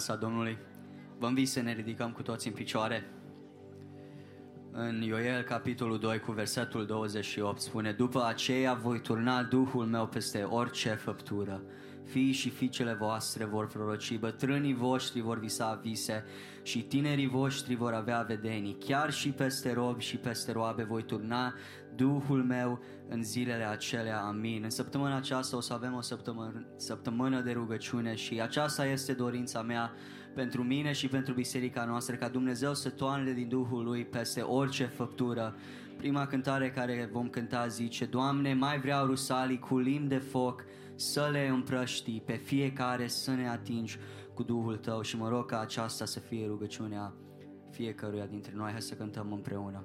casa Domnului. Vă invit să ne ridicăm cu toți în picioare. În Ioel, capitolul 2, cu versetul 28, spune După aceea voi turna Duhul meu peste orice făptură. Fiii și fiicele voastre vor proroci, bătrânii voștri vor visa vise și tinerii voștri vor avea vedenii. Chiar și peste robi și peste roabe voi turna Duhul meu în zilele acelea. Amin. În săptămâna aceasta o să avem o săptămână, săptămână de rugăciune și aceasta este dorința mea pentru mine și pentru biserica noastră, ca Dumnezeu să toarne din Duhul Lui peste orice făptură. Prima cântare care vom cânta zice, Doamne, mai vreau rusalii cu limbi de foc să le împrăști, pe fiecare să ne atingi cu Duhul Tău și mă rog ca aceasta să fie rugăciunea fiecăruia dintre noi. Hai să cântăm împreună.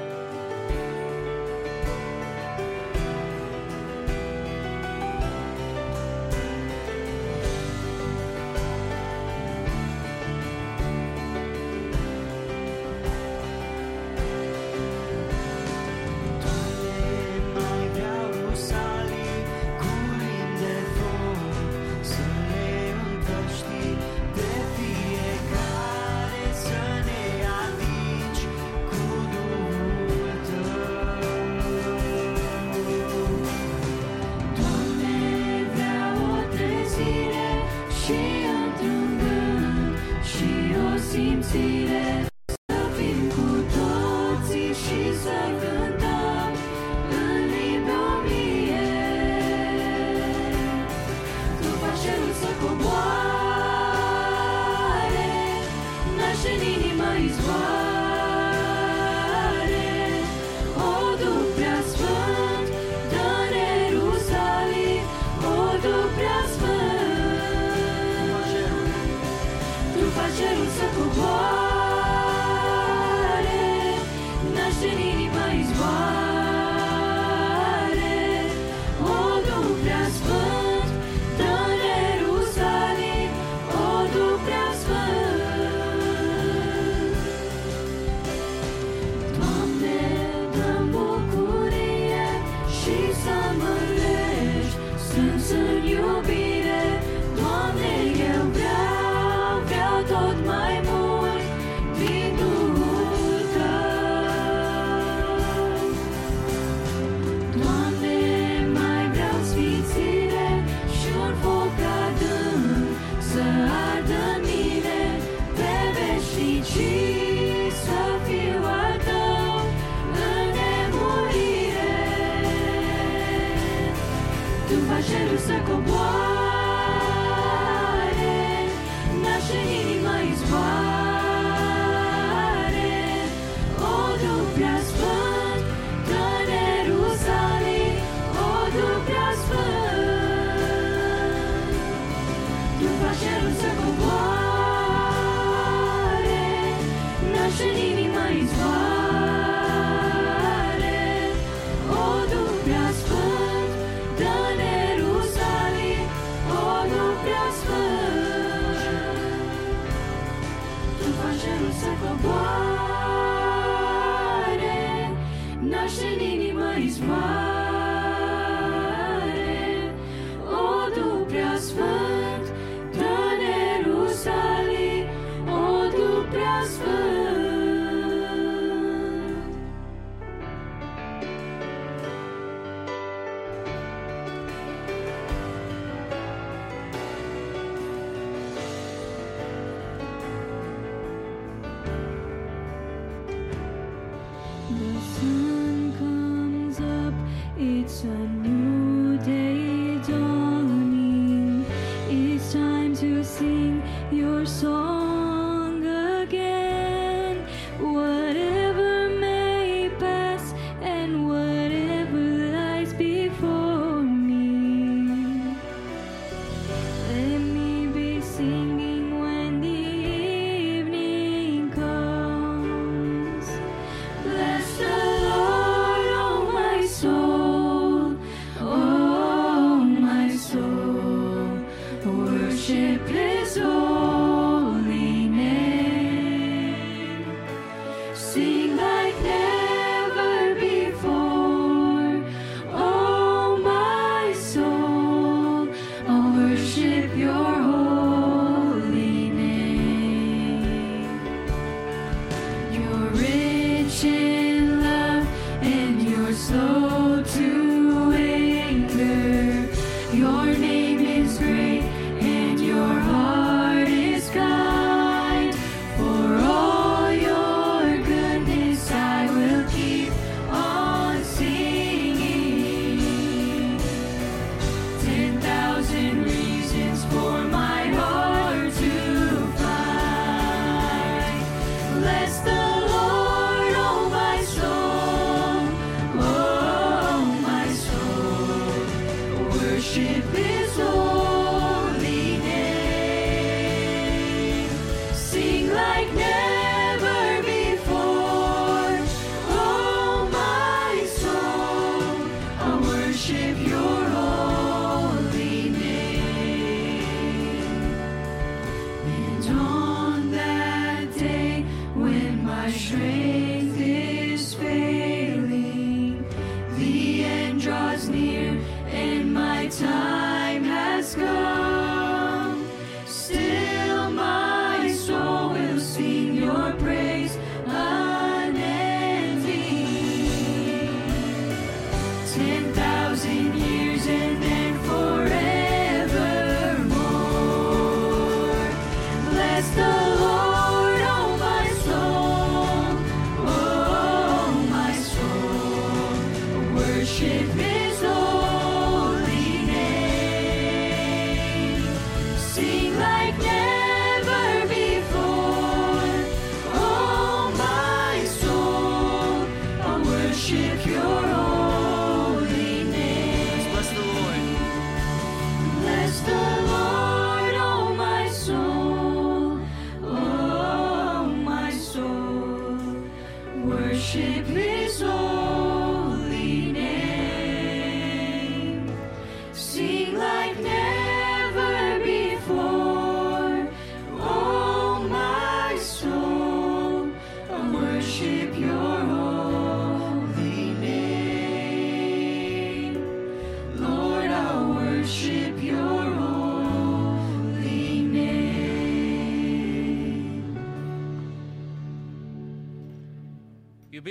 Worship His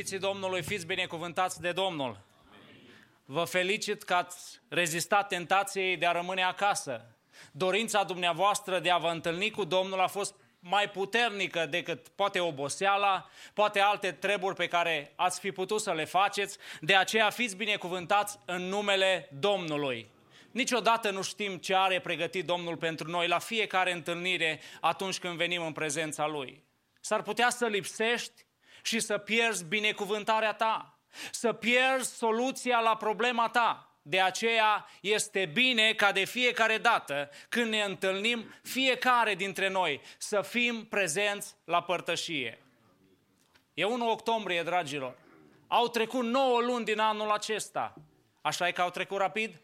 Iubiții Domnului, fiți binecuvântați de Domnul. Vă felicit că ați rezistat tentației de a rămâne acasă. Dorința dumneavoastră de a vă întâlni cu Domnul a fost mai puternică decât poate oboseala, poate alte treburi pe care ați fi putut să le faceți, de aceea fiți binecuvântați în numele Domnului. Niciodată nu știm ce are pregătit Domnul pentru noi la fiecare întâlnire atunci când venim în prezența Lui. S-ar putea să lipsești și să pierzi binecuvântarea ta, să pierzi soluția la problema ta. De aceea este bine ca de fiecare dată când ne întâlnim, fiecare dintre noi să fim prezenți la părtășie. E 1 octombrie, dragilor. Au trecut 9 luni din anul acesta. Așa e că au trecut rapid?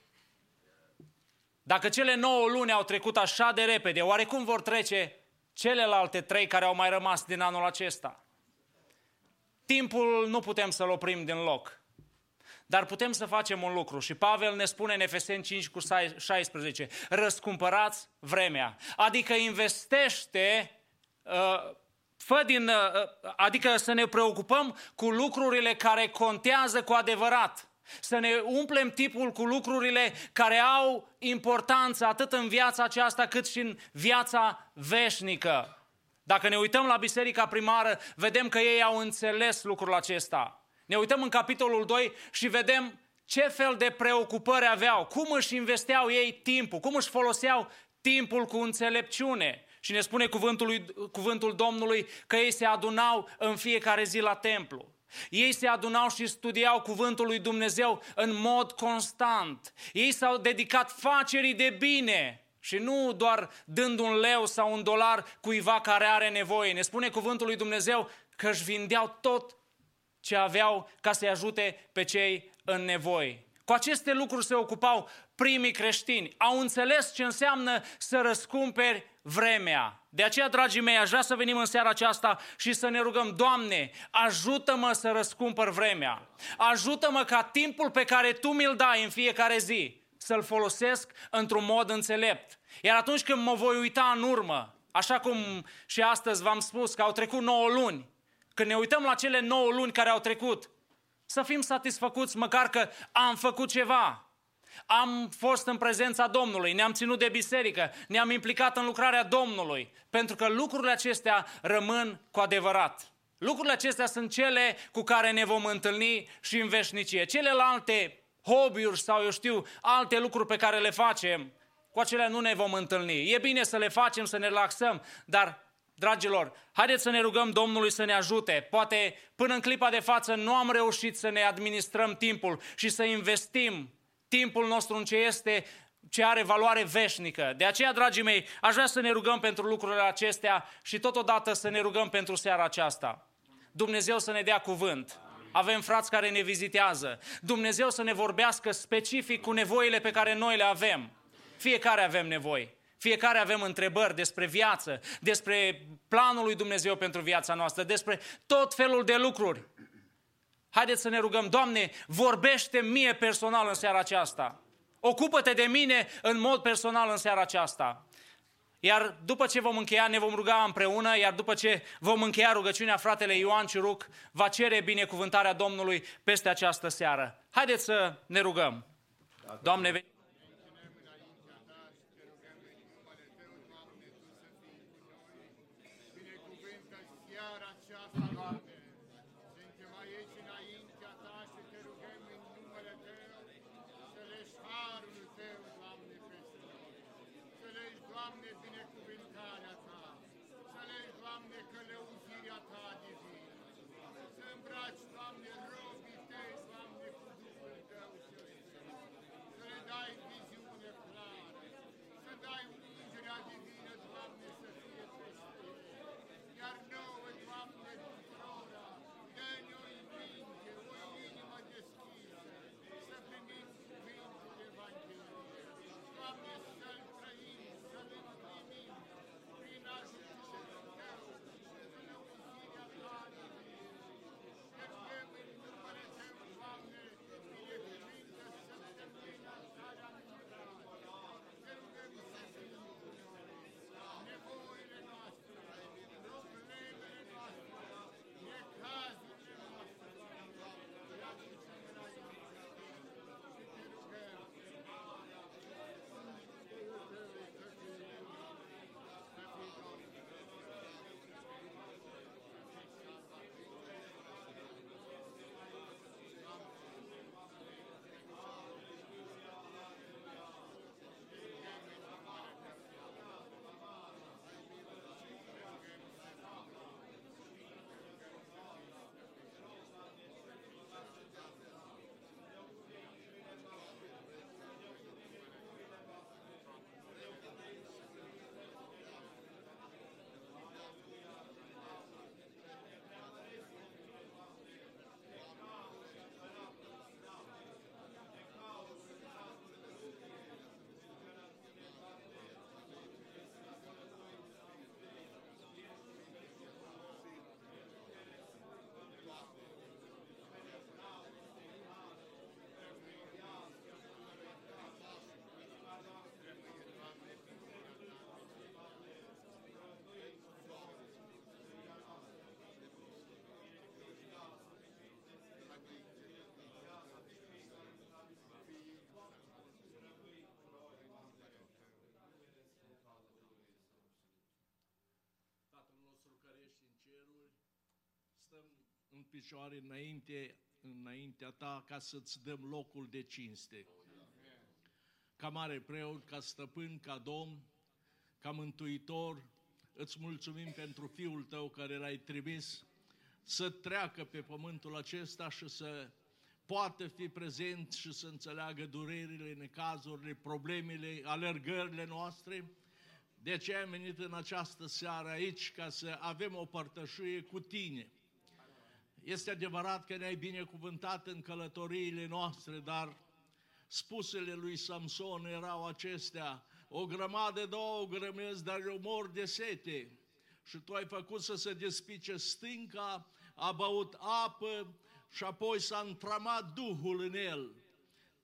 Dacă cele 9 luni au trecut așa de repede, oare cum vor trece celelalte trei care au mai rămas din anul acesta? Timpul nu putem să-l oprim din loc. Dar putem să facem un lucru și Pavel ne spune în Efeseni 5 cu 16, răscumpărați vremea, adică investește, uh, fă din, uh, adică să ne preocupăm cu lucrurile care contează cu adevărat. Să ne umplem tipul cu lucrurile care au importanță atât în viața aceasta cât și în viața veșnică. Dacă ne uităm la biserica primară, vedem că ei au înțeles lucrul acesta. Ne uităm în capitolul 2 și vedem ce fel de preocupări aveau, cum își investeau ei timpul, cum își foloseau timpul cu înțelepciune. Și ne spune cuvântul, lui, cuvântul Domnului că ei se adunau în fiecare zi la templu. Ei se adunau și studiau cuvântul lui Dumnezeu în mod constant. Ei s-au dedicat facerii de bine și nu doar dând un leu sau un dolar cuiva care are nevoie. Ne spune cuvântul lui Dumnezeu că își vindeau tot ce aveau ca să-i ajute pe cei în nevoie. Cu aceste lucruri se ocupau primii creștini. Au înțeles ce înseamnă să răscumperi vremea. De aceea, dragii mei, aș vrea să venim în seara aceasta și să ne rugăm, Doamne, ajută-mă să răscumpăr vremea. Ajută-mă ca timpul pe care Tu mi-l dai în fiecare zi să-l folosesc într-un mod înțelept. Iar atunci când mă voi uita în urmă, așa cum și astăzi v-am spus că au trecut 9 luni, când ne uităm la cele 9 luni care au trecut, să fim satisfăcuți măcar că am făcut ceva. Am fost în prezența Domnului, ne-am ținut de biserică, ne-am implicat în lucrarea Domnului, pentru că lucrurile acestea rămân cu adevărat. Lucrurile acestea sunt cele cu care ne vom întâlni și în veșnicie. Celelalte hobby-uri sau, eu știu, alte lucruri pe care le facem, cu acelea nu ne vom întâlni. E bine să le facem, să ne relaxăm, dar Dragilor, haideți să ne rugăm Domnului să ne ajute. Poate până în clipa de față nu am reușit să ne administrăm timpul și să investim timpul nostru în ce este ce are valoare veșnică. De aceea, dragii mei, aș vrea să ne rugăm pentru lucrurile acestea și totodată să ne rugăm pentru seara aceasta. Dumnezeu să ne dea cuvânt. Avem frați care ne vizitează. Dumnezeu să ne vorbească specific cu nevoile pe care noi le avem. Fiecare avem nevoi. Fiecare avem întrebări despre viață, despre planul lui Dumnezeu pentru viața noastră, despre tot felul de lucruri. Haideți să ne rugăm, Doamne, vorbește mie personal în seara aceasta. Ocupă-te de mine în mod personal în seara aceasta. Iar după ce vom încheia, ne vom ruga împreună, iar după ce vom încheia rugăciunea, fratele Ioan Ciruc va cere binecuvântarea Domnului peste această seară. Haideți să ne rugăm. Doamne, veni. Picioare înainte, înaintea ta ca să-ți dăm locul de cinste. Ca mare preot, ca stăpân, ca domn, ca mântuitor, îți mulțumim pentru Fiul tău care l-ai trimis să treacă pe pământul acesta și să poată fi prezent și să înțeleagă durerile, necazurile, problemele, alergările noastre. De aceea am venit în această seară aici ca să avem o părtășie cu tine. Este adevărat că ne-ai binecuvântat în călătoriile noastre, dar spusele lui Samson erau acestea, o grămadă, două grămezi, dar eu mor de sete. Și tu ai făcut să se despice stânca, a băut apă și apoi s-a întramat Duhul în el.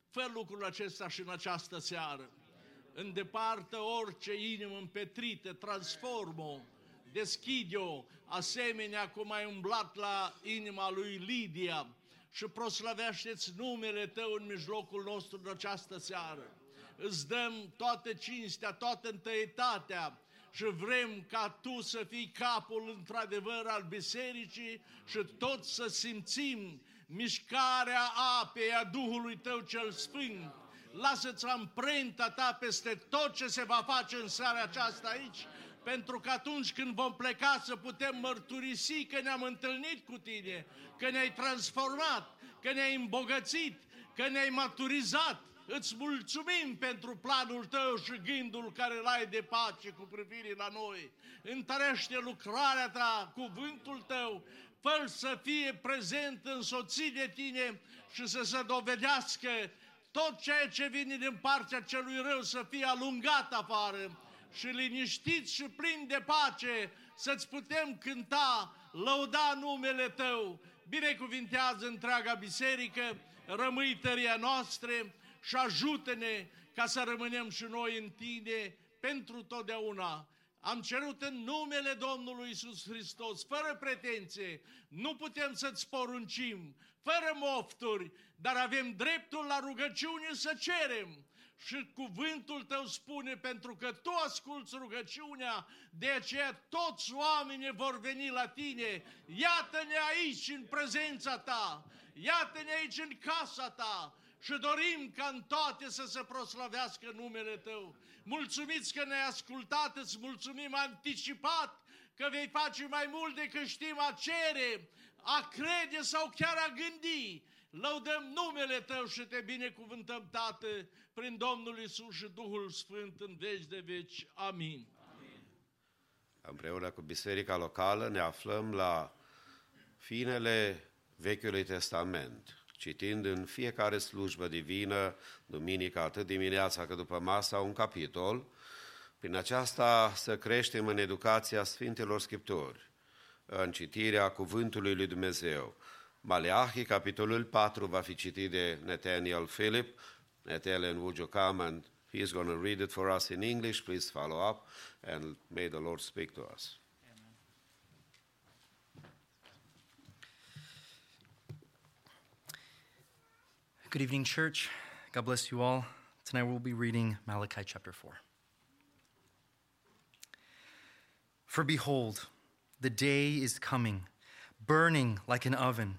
Fă lucrul acesta și în această seară. Îndepărtă orice inimă împetrită, transformă-o, deschide-o, asemenea cum ai umblat la inima lui Lidia și proslăvește-ți numele Tău în mijlocul nostru în această seară. Îți dăm toată cinstea, toată întăietatea și vrem ca Tu să fii capul într-adevăr al bisericii și toți să simțim mișcarea apei a Duhului Tău cel Sfânt. Lasă-ți amprenta Ta peste tot ce se va face în seara aceasta aici, pentru că atunci când vom pleca să putem mărturisi că ne-am întâlnit cu Tine, că ne-ai transformat, că ne-ai îmbogățit, că ne-ai maturizat. Îți mulțumim pentru planul Tău și gândul care îl ai de pace cu privire la noi. Întărește lucrarea Ta, cuvântul Tău, fă să fie prezent, însoțit de Tine și să se dovedească tot ceea ce vine din partea celui rău să fie alungat afară și liniștit și plin de pace să-ți putem cânta, lăuda numele Tău. Binecuvintează întreaga biserică, rămâi tăria noastră și ajută-ne ca să rămânem și noi în Tine pentru totdeauna. Am cerut în numele Domnului Isus Hristos, fără pretenție, nu putem să-ți poruncim, fără mofturi, dar avem dreptul la rugăciune să cerem. Și cuvântul tău spune, pentru că tu asculți rugăciunea, de aceea toți oamenii vor veni la tine. Iată-ne aici în prezența ta, iată-ne aici în casa ta și dorim ca în toate să se proslăvească numele tău. Mulțumiți că ne-ai ascultat, îți mulțumim anticipat că vei face mai mult decât știm a cere, a crede sau chiar a gândi. Lăudăm numele Tău și Te binecuvântăm, Tată, prin Domnul Isus și Duhul Sfânt în veci de veci. Amin. Împreună cu biserica locală ne aflăm la finele Vechiului Testament, citind în fiecare slujbă divină, duminica, atât dimineața cât după masa, un capitol, prin aceasta să creștem în educația Sfintelor Scripturi, în citirea Cuvântului lui Dumnezeu. Maleahi, capitolul 4, va fi citit de Nathaniel Philip. Nathaniel, would you come and he's going to read it for us in English. Please follow up and may the Lord speak to us. Good evening, church. God bless you all. Tonight we'll be reading Malachi chapter 4. For behold, the day is coming, burning like an oven,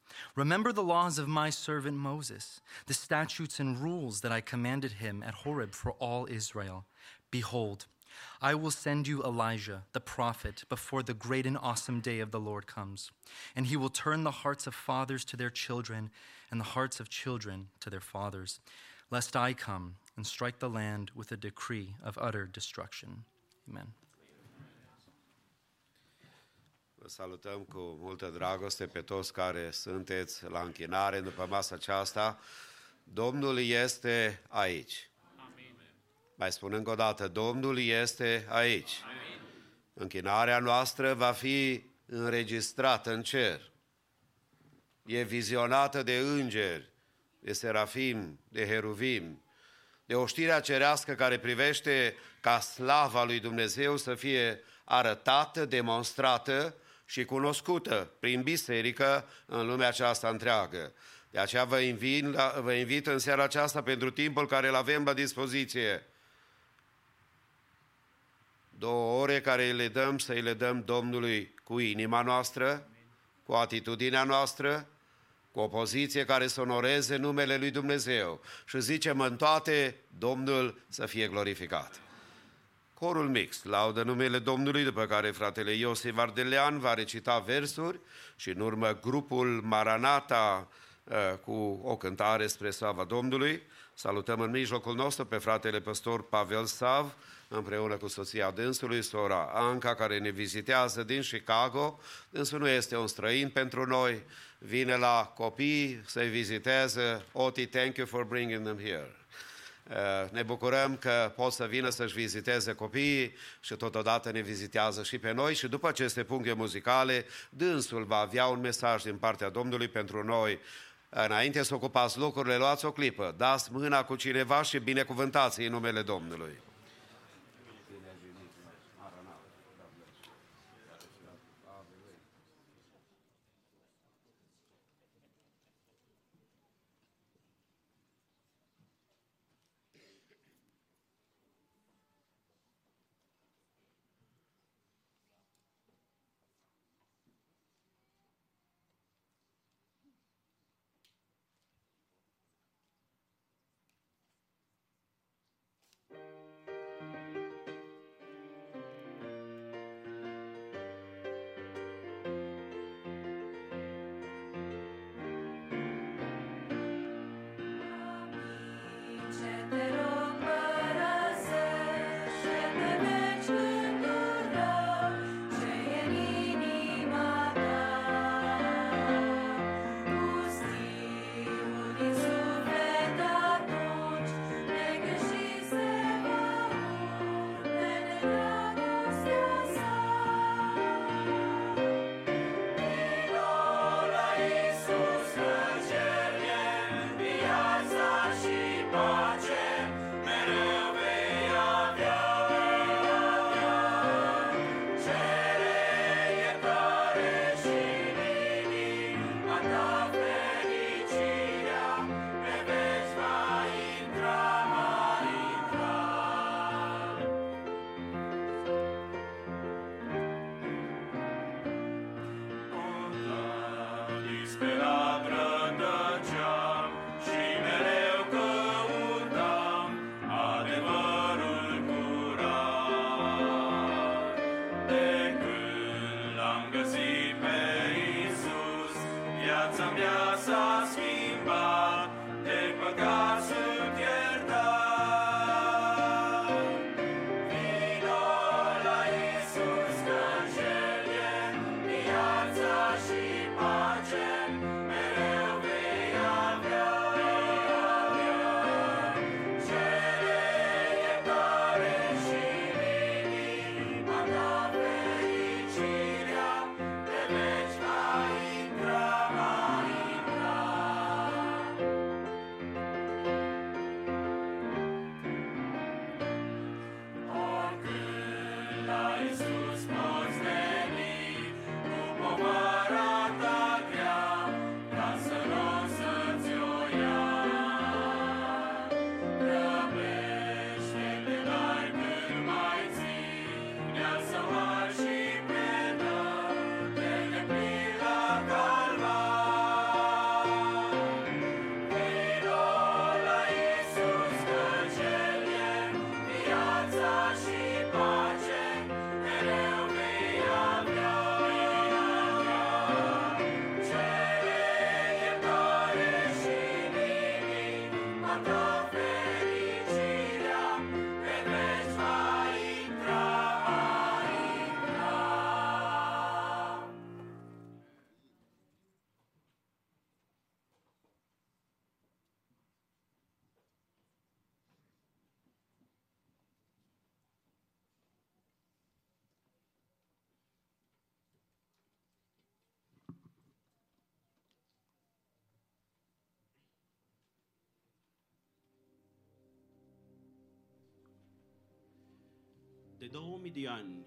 Remember the laws of my servant Moses, the statutes and rules that I commanded him at Horeb for all Israel. Behold, I will send you Elijah, the prophet, before the great and awesome day of the Lord comes. And he will turn the hearts of fathers to their children, and the hearts of children to their fathers, lest I come and strike the land with a decree of utter destruction. Amen. Salutăm cu multă dragoste pe toți care sunteți la închinare după masa aceasta. Domnul este aici. Mai spun încă o dată, Domnul este aici. Închinarea noastră va fi înregistrată în cer. E vizionată de îngeri, de serafim, de heruvim, de oștirea cerească care privește ca slava lui Dumnezeu să fie arătată, demonstrată și cunoscută prin biserică în lumea aceasta întreagă. De aceea vă invit, la, vă invit în seara aceasta pentru timpul care îl avem la dispoziție. Două ore care le dăm să îi le dăm Domnului cu inima noastră, cu atitudinea noastră, cu o poziție care să onoreze numele lui Dumnezeu. Și zicem în toate, Domnul să fie glorificat. Corul mix, laudă numele Domnului, după care fratele Iosif Ardelean va recita versuri și în urmă grupul Maranata uh, cu o cântare spre slava Domnului. Salutăm în mijlocul nostru pe fratele păstor Pavel Sav, împreună cu soția dânsului, sora Anca, care ne vizitează din Chicago. Dânsul nu este un străin pentru noi, vine la copii să-i viziteze. Oti, thank you for bringing them here. Uh, Ne bucurăm că pot să vină să-și viziteze copiii și totodată ne vizitează și pe noi și după aceste puncte muzicale, dânsul va avea un mesaj din partea Domnului pentru noi. Înainte să ocupați locurile, luați o clipă, dați mâna cu cineva și binecuvântați în numele Domnului. De 2000 de ani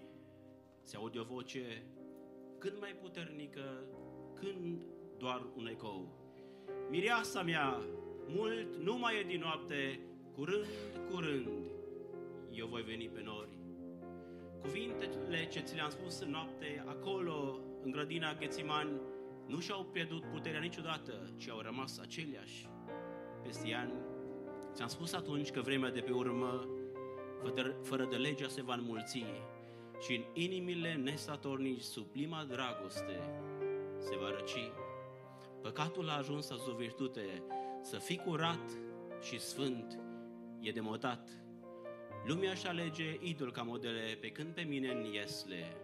se aude o voce cât mai puternică, când doar un ecou. Mireasa mea, mult nu mai e din noapte, curând, curând, eu voi veni pe nori. Cuvintele ce ți le-am spus în noapte, acolo, în grădina Ghețiman, nu și-au pierdut puterea niciodată, ci au rămas aceleași. Peste ani, ți-am spus atunci că vremea de pe urmă fără, fără de legea se va înmulți și în inimile nesatornici sublima dragoste se va răci. Păcatul a ajuns să o virtute, să fii curat și sfânt e demotat. Lumea își alege idol ca modele, pe când pe mine în iesle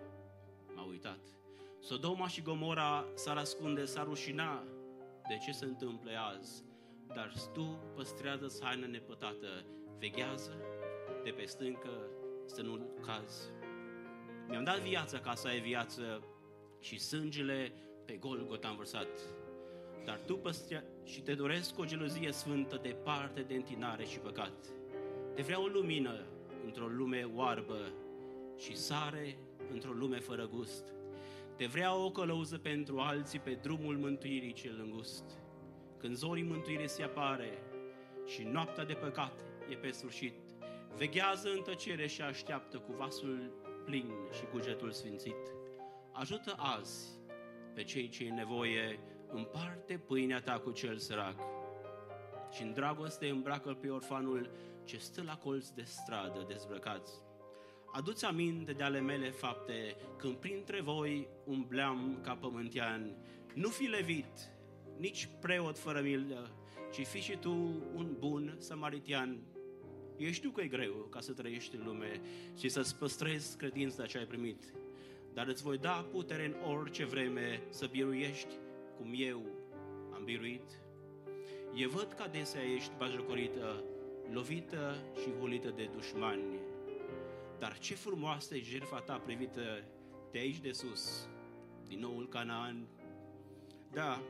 m-a uitat. Sodoma și Gomora s-ar ascunde, s-ar rușina de ce se întâmplă azi. Dar tu păstrează haină nepătată, veghează de pe stâncă să nu cazi. Mi-am dat viața ca să ai viață și sângele pe Golgota am vărsat. Dar tu păstrea și te doresc o gelozie sfântă departe de întinare și păcat. Te vreau o lumină într-o lume oarbă și sare într-o lume fără gust. Te vreau o călăuză pentru alții pe drumul mântuirii cel îngust. Când zorii mântuirii se apare și noaptea de păcat e pe sfârșit, veghează în tăcere și așteaptă cu vasul plin și cugetul sfințit. Ajută azi pe cei ce în nevoie, împarte pâinea ta cu cel sărac. Și în dragoste îmbracă pe orfanul ce stă la colț de stradă dezbrăcați. Aduți aminte de ale mele fapte, când printre voi umbleam ca pământean. Nu fi levit, nici preot fără milă, ci fi și tu un bun samaritian. Eu știu că e greu ca să trăiești în lume și să-ți păstrezi credința ce ai primit, dar îți voi da putere în orice vreme să biruiești cum eu am biruit. Eu văd că adesea ești bajocorită, lovită și hulită de dușmani. Dar ce frumoasă e jertfa ta privită de aici de sus, din noul Canaan. Da,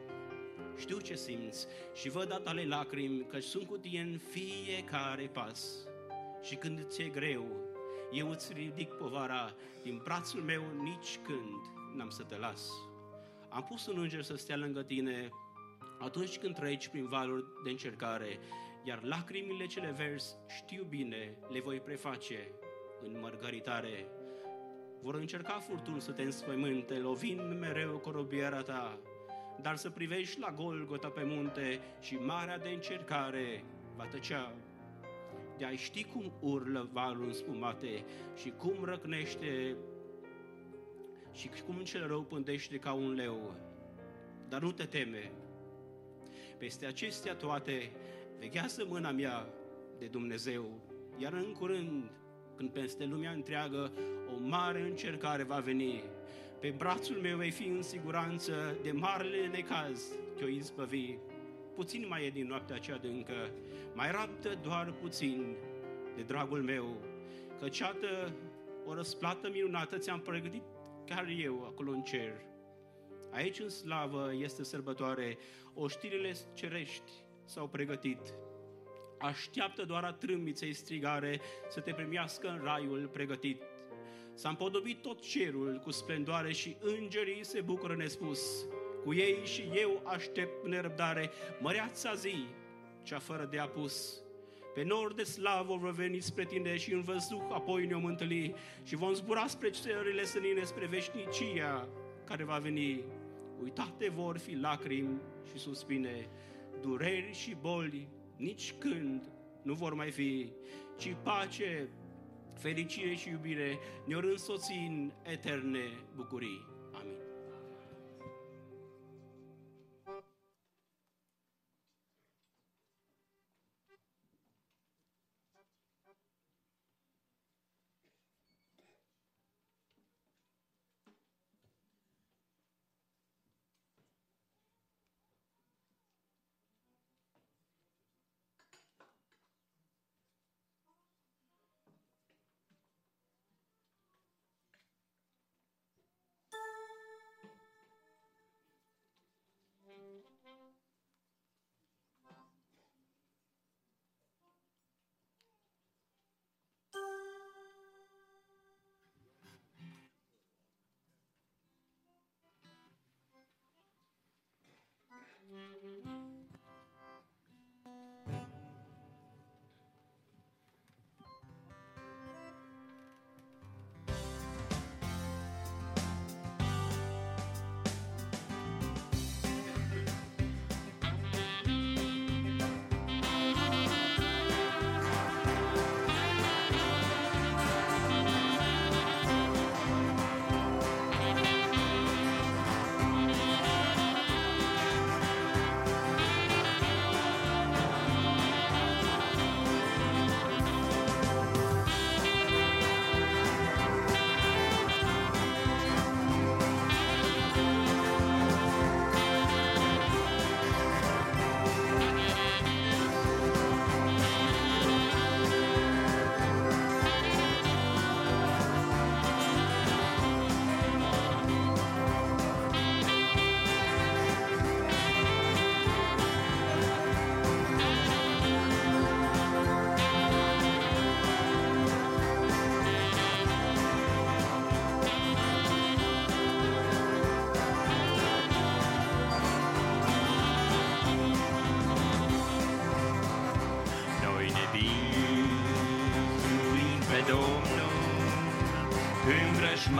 știu ce simți și văd a tale lacrimi că sunt cu tine în fiecare pas. Și când ți-e greu, eu îți ridic povara din brațul meu nici când n-am să te las. Am pus un înger să stea lângă tine atunci când treci prin valuri de încercare, iar lacrimile cele verzi, știu bine, le voi preface în mărgăritare. Vor încerca furtuni să te înspăimânte, lovind mereu corobiera ta, dar să privești la Golgota pe munte și marea de încercare va tăcea. De a ști cum urlă valul înspumate și cum răcnește și cum cel rău pândește ca un leu. Dar nu te teme. Peste acestea toate veghează mâna mea de Dumnezeu, iar în curând, când peste lumea întreagă o mare încercare va veni, pe brațul meu vei fi în siguranță de marele necaz te-o izbăvi. Puțin mai e din noaptea cea adâncă, mai raptă doar puțin de dragul meu, căci iată o răsplată minunată ți-am pregătit chiar eu acolo în cer. Aici în slavă este sărbătoare, oștirile cerești s-au pregătit. Așteaptă doar a trâmbiței strigare să te primească în raiul pregătit. S-a împodobit tot cerul cu splendoare și îngerii se bucură nespus. Cu ei și eu aștept nerăbdare măreața zi, cea fără de apus. Pe nor de slavă vor veni spre tine și în văzduh apoi ne-om întâlni și vom zbura spre țările sănine, spre veșnicia care va veni. Uitate vor fi lacrimi și suspine, dureri și boli, nici când nu vor mai fi, ci pace, fericire și iubire ne-or însoți în eterne bucurii. Mm-hmm. Când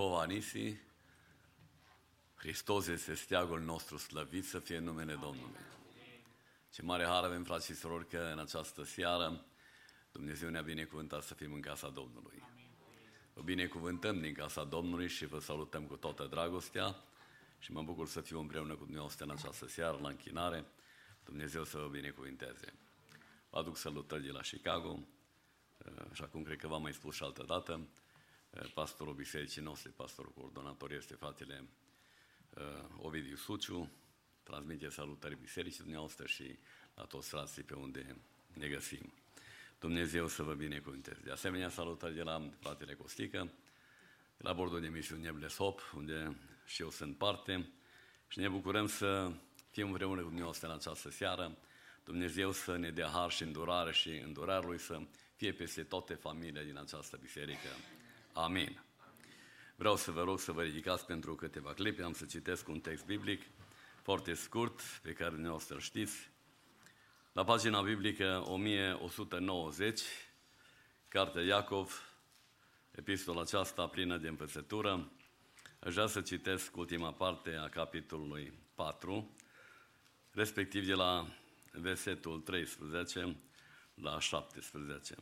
Jehova Nisi, Hristos este steagul nostru slăvit să fie în numele Domnului. Ce mare har avem, frați și surori, că în această seară Dumnezeu ne-a binecuvântat să fim în casa Domnului. Vă binecuvântăm din casa Domnului și vă salutăm cu toată dragostea și mă bucur să fiu împreună cu dumneavoastră în această seară, la închinare. Dumnezeu să vă binecuvinteze. Vă aduc salutări de la Chicago, așa cum cred că v-am mai spus și altă dată. Pastorul bisericii noastre, pastorul coordonator este fratele uh, Ovidiu Suciu, transmite salutări bisericii dumneavoastră și la toți frații pe unde ne găsim. Dumnezeu să vă binecuvânteze. De asemenea, salutări de la fratele Costică, de la bordul de misiune Nebles Hop, unde și eu sunt parte și ne bucurăm să fim împreună cu dumneavoastră în această seară. Dumnezeu să ne dea har și îndurare și îndurarea Lui să fie peste toate familiile din această biserică. Amin. Vreau să vă rog să vă ridicați pentru câteva clipe. Am să citesc un text biblic foarte scurt, pe care dumneavoastră îl știți. La pagina biblică 1190, Cartea Iacov, epistola aceasta plină de învățătură, aș vrea să citesc ultima parte a capitolului 4, respectiv de la versetul 13 la 17.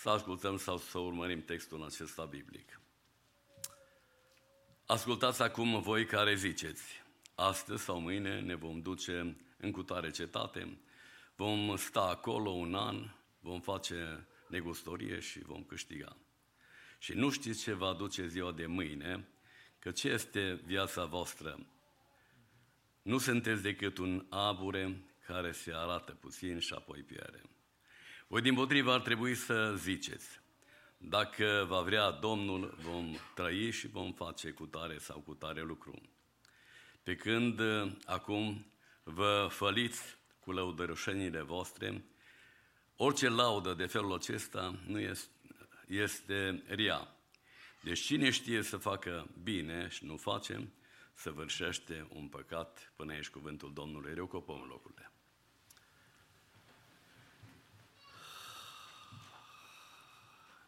Să ascultăm sau să urmărim textul acesta biblic. Ascultați acum voi care ziceți, astăzi sau mâine ne vom duce în cutare cetate, vom sta acolo un an, vom face negustorie și vom câștiga. Și nu știți ce va aduce ziua de mâine, că ce este viața voastră. Nu sunteți decât un abure care se arată puțin și apoi pierde. Voi din potrivă ar trebui să ziceți, dacă va vrea Domnul, vom trăi și vom face cu tare sau cu tare lucru. Pe când acum vă făliți cu lăudărușenile voastre, orice laudă de felul acesta nu este, este ria. Deci cine știe să facă bine și nu face, săvârșește un păcat până ești cuvântul Domnului. Reu copom locurile.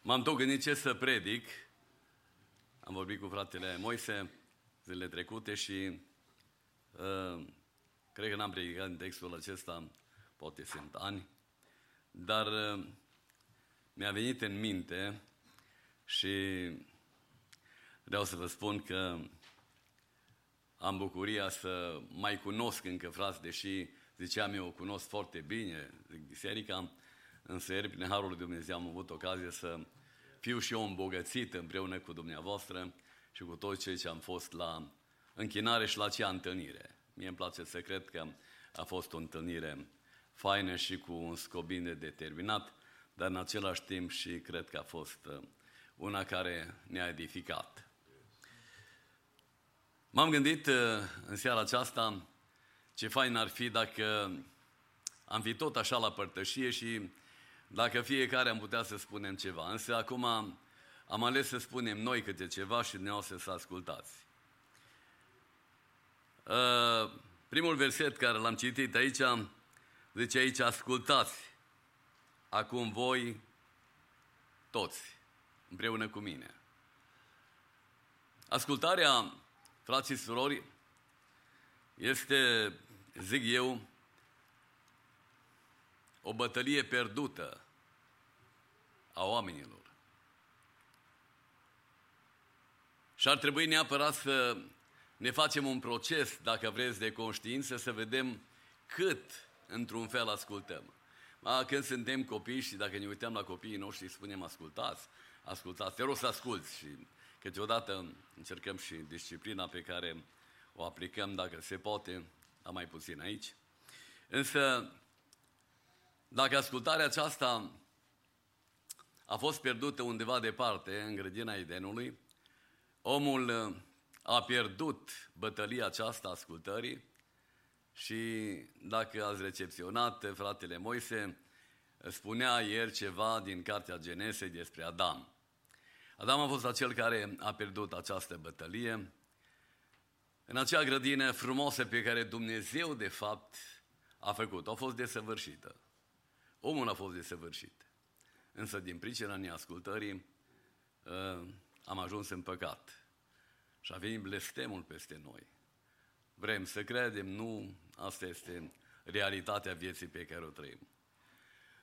M-am tot gândit ce să predic. Am vorbit cu fratele Moise zilele trecute și uh, cred că n-am predicat în textul acesta, poate sunt ani, dar uh, mi-a venit în minte și vreau să vă spun că am bucuria să mai cunosc încă frați, deși ziceam eu cunosc foarte bine zic, biserica, însă ieri prin Harul lui Dumnezeu am avut ocazie să fiu și eu îmbogățit împreună cu dumneavoastră și cu toți cei ce am fost la închinare și la cea întâlnire. Mie îmi place să cred că a fost o întâlnire faină și cu un scop bine determinat, dar în același timp și cred că a fost uh, una care ne-a edificat. M-am gândit uh, în seara aceasta ce fain ar fi dacă am fi tot așa la părtășie și dacă fiecare am putea să spunem ceva. Însă acum am ales să spunem noi câte ceva și dumneavoastră să ascultați. Uh, primul verset care l-am citit aici, zice aici, ascultați acum voi toți, împreună cu mine. Ascultarea, frații și surori, este, zic eu, o bătălie pierdută a oamenilor. Și ar trebui neapărat să ne facem un proces, dacă vreți, de conștiință, să vedem cât, într-un fel, ascultăm. A, când suntem copii și dacă ne uităm la copiii noștri, spunem ascultați, ascultați, te rog să asculți și câteodată încercăm și disciplina pe care o aplicăm, dacă se poate, a mai puțin aici. Însă, dacă ascultarea aceasta a fost pierdută undeva departe, în grădina Edenului, omul uh, a pierdut bătălia aceasta ascultării și dacă ați recepționat, fratele Moise spunea ieri ceva din cartea Genesei despre Adam. Adam a fost acel care a pierdut această bătălie în acea grădină frumoasă pe care Dumnezeu, de fapt, a făcut. A fost desăvârșită. Omul a fost desăvârșit. Însă, din pricina neascultării, ă, am ajuns în păcat și a venit blestemul peste noi. Vrem să credem, nu, asta este realitatea vieții pe care o trăim.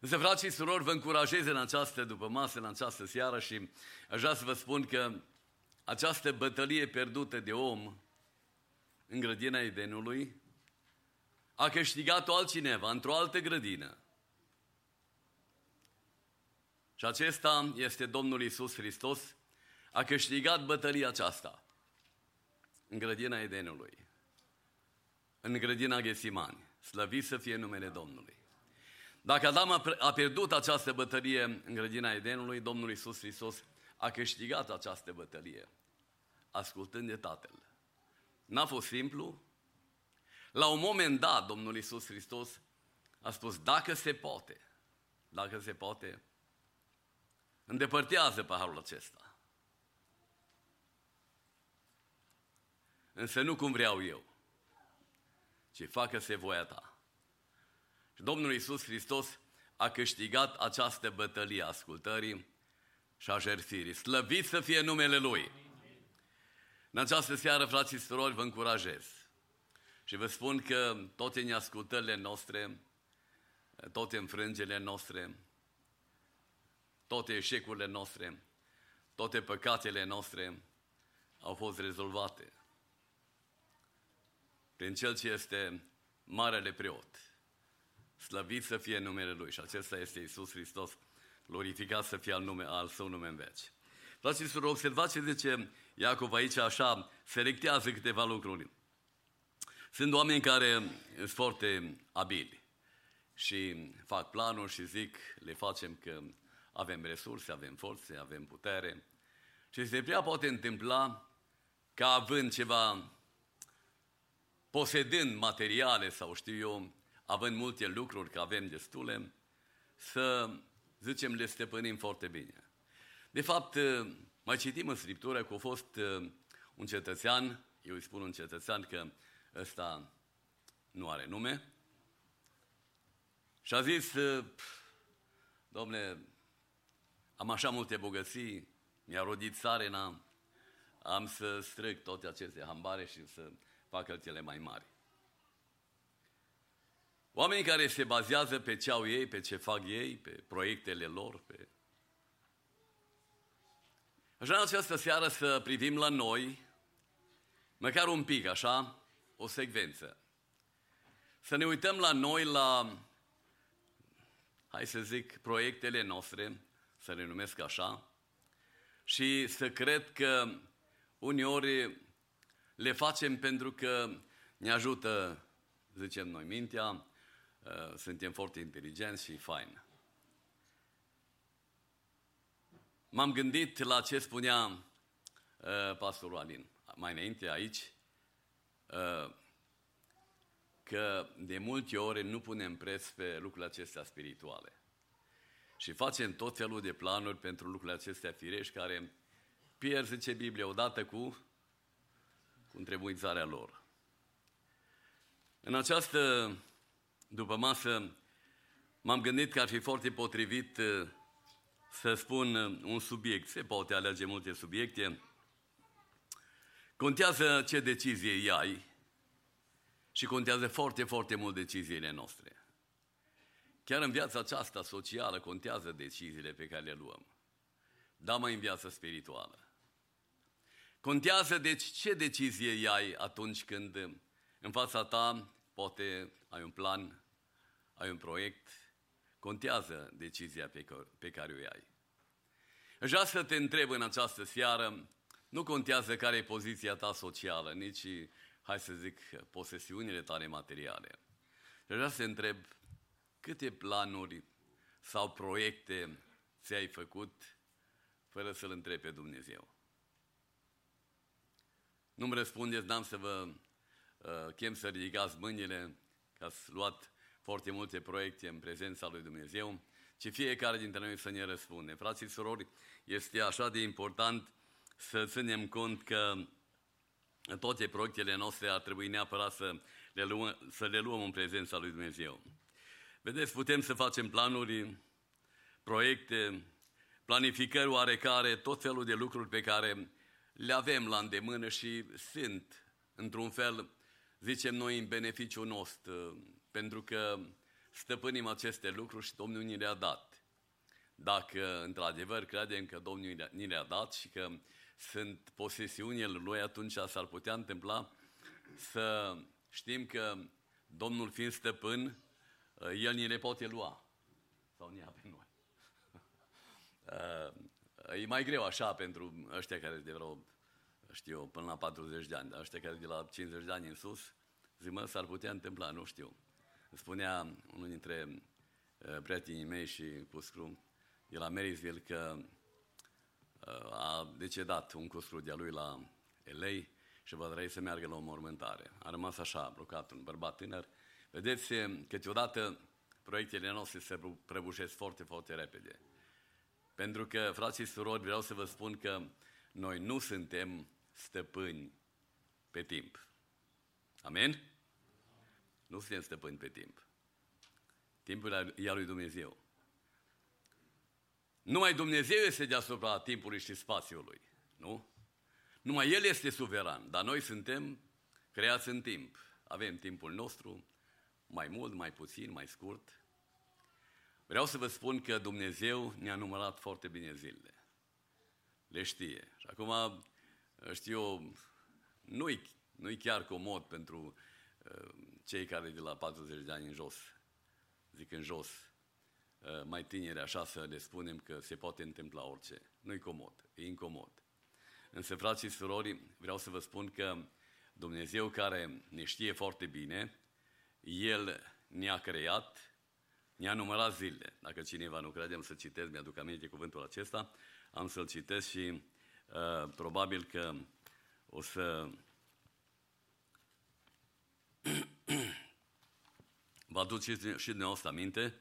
Însă, frați și surori, vă încurajez în această după masă, în această seară și aș vrea să vă spun că această bătălie pierdută de om în grădina Edenului a câștigat-o altcineva într-o altă grădină. Și acesta este Domnul Isus Hristos, a câștigat bătălia aceasta în grădina Edenului, în grădina Ghesimani. Slăvit să fie numele Domnului. Dacă Adam a- a pierdut această bătălie în grădina Edenului, Domnul Isus Hristos a câștigat această bătălie, ascultând de Tatăl. N-a fost simplu. La un moment dat, Domnul Isus Hristos a spus, dacă se poate, dacă se poate, îndepărtează paharul acesta. Însă nu cum vreau eu, ci facă-se voia ta. Și Domnul Isus Hristos a câștigat această bătălie a ascultării și a jertfirii. Slăvit să fie numele Lui! În această seară, frații și surori, vă încurajez. Și vă spun că toate neascultările noastre, toate înfrângele noastre, toate eșecurile noastre, toate păcatele noastre au fost rezolvate prin Cel ce este Marele Preot. Slăvit să fie numele Lui și acesta este Isus Hristos, glorificat să fie al, nume, al Său nume în veci. Frații și surori, observați ce zice Iacov aici așa, selectează câteva lucruri. Sunt oameni care sunt foarte abili și fac planuri și zic, le facem că avem resurse, avem forțe, avem putere. Și se prea poate întâmpla ca având ceva, posedând materiale sau știu eu, având multe lucruri, că avem destule, să, zicem, le stăpânim foarte bine. De fapt, mai citim în Scriptură că a fost uh, un cetățean, eu îi spun un cetățean că ăsta nu are nume, și a zis, uh, "Pf, domnule, am așa multe bogății, mi-a rodit țarena, am să strâng toate aceste hambare și să fac altele mai mari. Oamenii care se bazează pe ce au ei, pe ce fac ei, pe proiectele lor, pe... Aș vrea în această seară să privim la noi, măcar un pic, așa, o secvență. Să ne uităm la noi, la, hai să zic, proiectele noastre, să le numesc așa, și să cred că uneori le facem pentru că ne ajută, zicem noi, mintea, uh, suntem foarte inteligenți și fain. M-am gândit la ce spunea uh, pastorul Alin mai înainte aici, uh, că de multe ori nu punem preț pe lucrurile acestea spirituale. Și facem tot felul de planuri pentru lucrurile acestea firești care pierd, zice Biblia, odată cu, cu întrebuințarea lor. În această după masă m-am gândit că ar fi foarte potrivit uh, să spun uh, un subiect. Se poate alege multe subiecte. Contează ce decizie iai și contează foarte, foarte mult deciziile noastre. Chiar în viața aceasta socială contează deciziile pe care le luăm. Da, mai în viața spirituală. Contează deci ce decizie iai atunci când în fața ta poate ai un plan, ai un proiect, contează decizia pe care, pe care o iai. Aș vrea să te întreb în această seară, nu contează care e poziția ta socială, nici, hai să zic, posesiunile tale materiale. Aș vrea să te întreb câte planuri sau proiecte ți-ai făcut fără să-L întrebi pe Dumnezeu. Nu-mi răspundeți, n-am să vă uh, chem să ridicați mâinile, că ați luat foarte multe proiecte în prezența lui Dumnezeu, ci fiecare dintre noi să ne răspunde. Frații și surori, este așa de important să ținem cont că toate proiectele noastre ar trebui neapărat să le luăm, să le luăm în prezența lui Dumnezeu. Vedeți, putem să facem planuri, proiecte, planificări oarecare, tot felul de lucruri pe care le avem la îndemână și sunt, într-un fel, zicem noi, în beneficiul nostru, pentru că stăpânim aceste lucruri și Domnul ni le-a dat. Dacă într-adevăr credem că Domnul ni le-a dat și că sunt posesiunile Lui, atunci s-ar putea întâmpla să știm că Domnul fiind stăpân, El ni le poate lua. Sau ne ia pe noi. Uh, E mai greu așa pentru ăștia care de vreo, știu, eu, până la 40 de ani, dar ăștia care de la 50 de ani în sus, zic, mă, s-ar putea întâmpla, nu știu. Îmi spunea unul dintre uh, prietenii mei și cuscru de la Marysville că uh, a decedat un cuscru de-a lui la LA și va trăi să meargă la o mormântare. A rămas așa, blocat, un bărbat tânăr. Vedeți, câteodată proiectele noastre se prăbușesc foarte, foarte repede. Pentru că, frații și surori, vreau să vă spun că noi nu suntem stăpâni pe timp. Amen? Nu suntem stăpâni pe timp. Timpul e al lui Dumnezeu. Numai Dumnezeu este deasupra timpului și spațiului. Nu? Numai El este suveran, dar noi suntem creați în timp. Avem timpul nostru, mai mult, mai puțin, mai scurt. Vreau să vă spun că Dumnezeu ne-a numărat foarte bine zilele. Le știe. Și acum, știu eu, nu-i, nu-i chiar comod pentru uh, cei care de la 40 de ani în jos, zic în jos, uh, mai tineri așa să le spunem că se poate întâmpla orice. Nu-i comod, e incomod. Însă, frații și surori, vreau să vă spun că Dumnezeu care ne știe foarte bine, El ne-a creat, ne-a numărat zilele. Dacă cineva nu crede, am să citesc, mi-aduc aminte cuvântul acesta, am să-l citesc și uh, probabil că o să vă aduceți și dumneavoastră aminte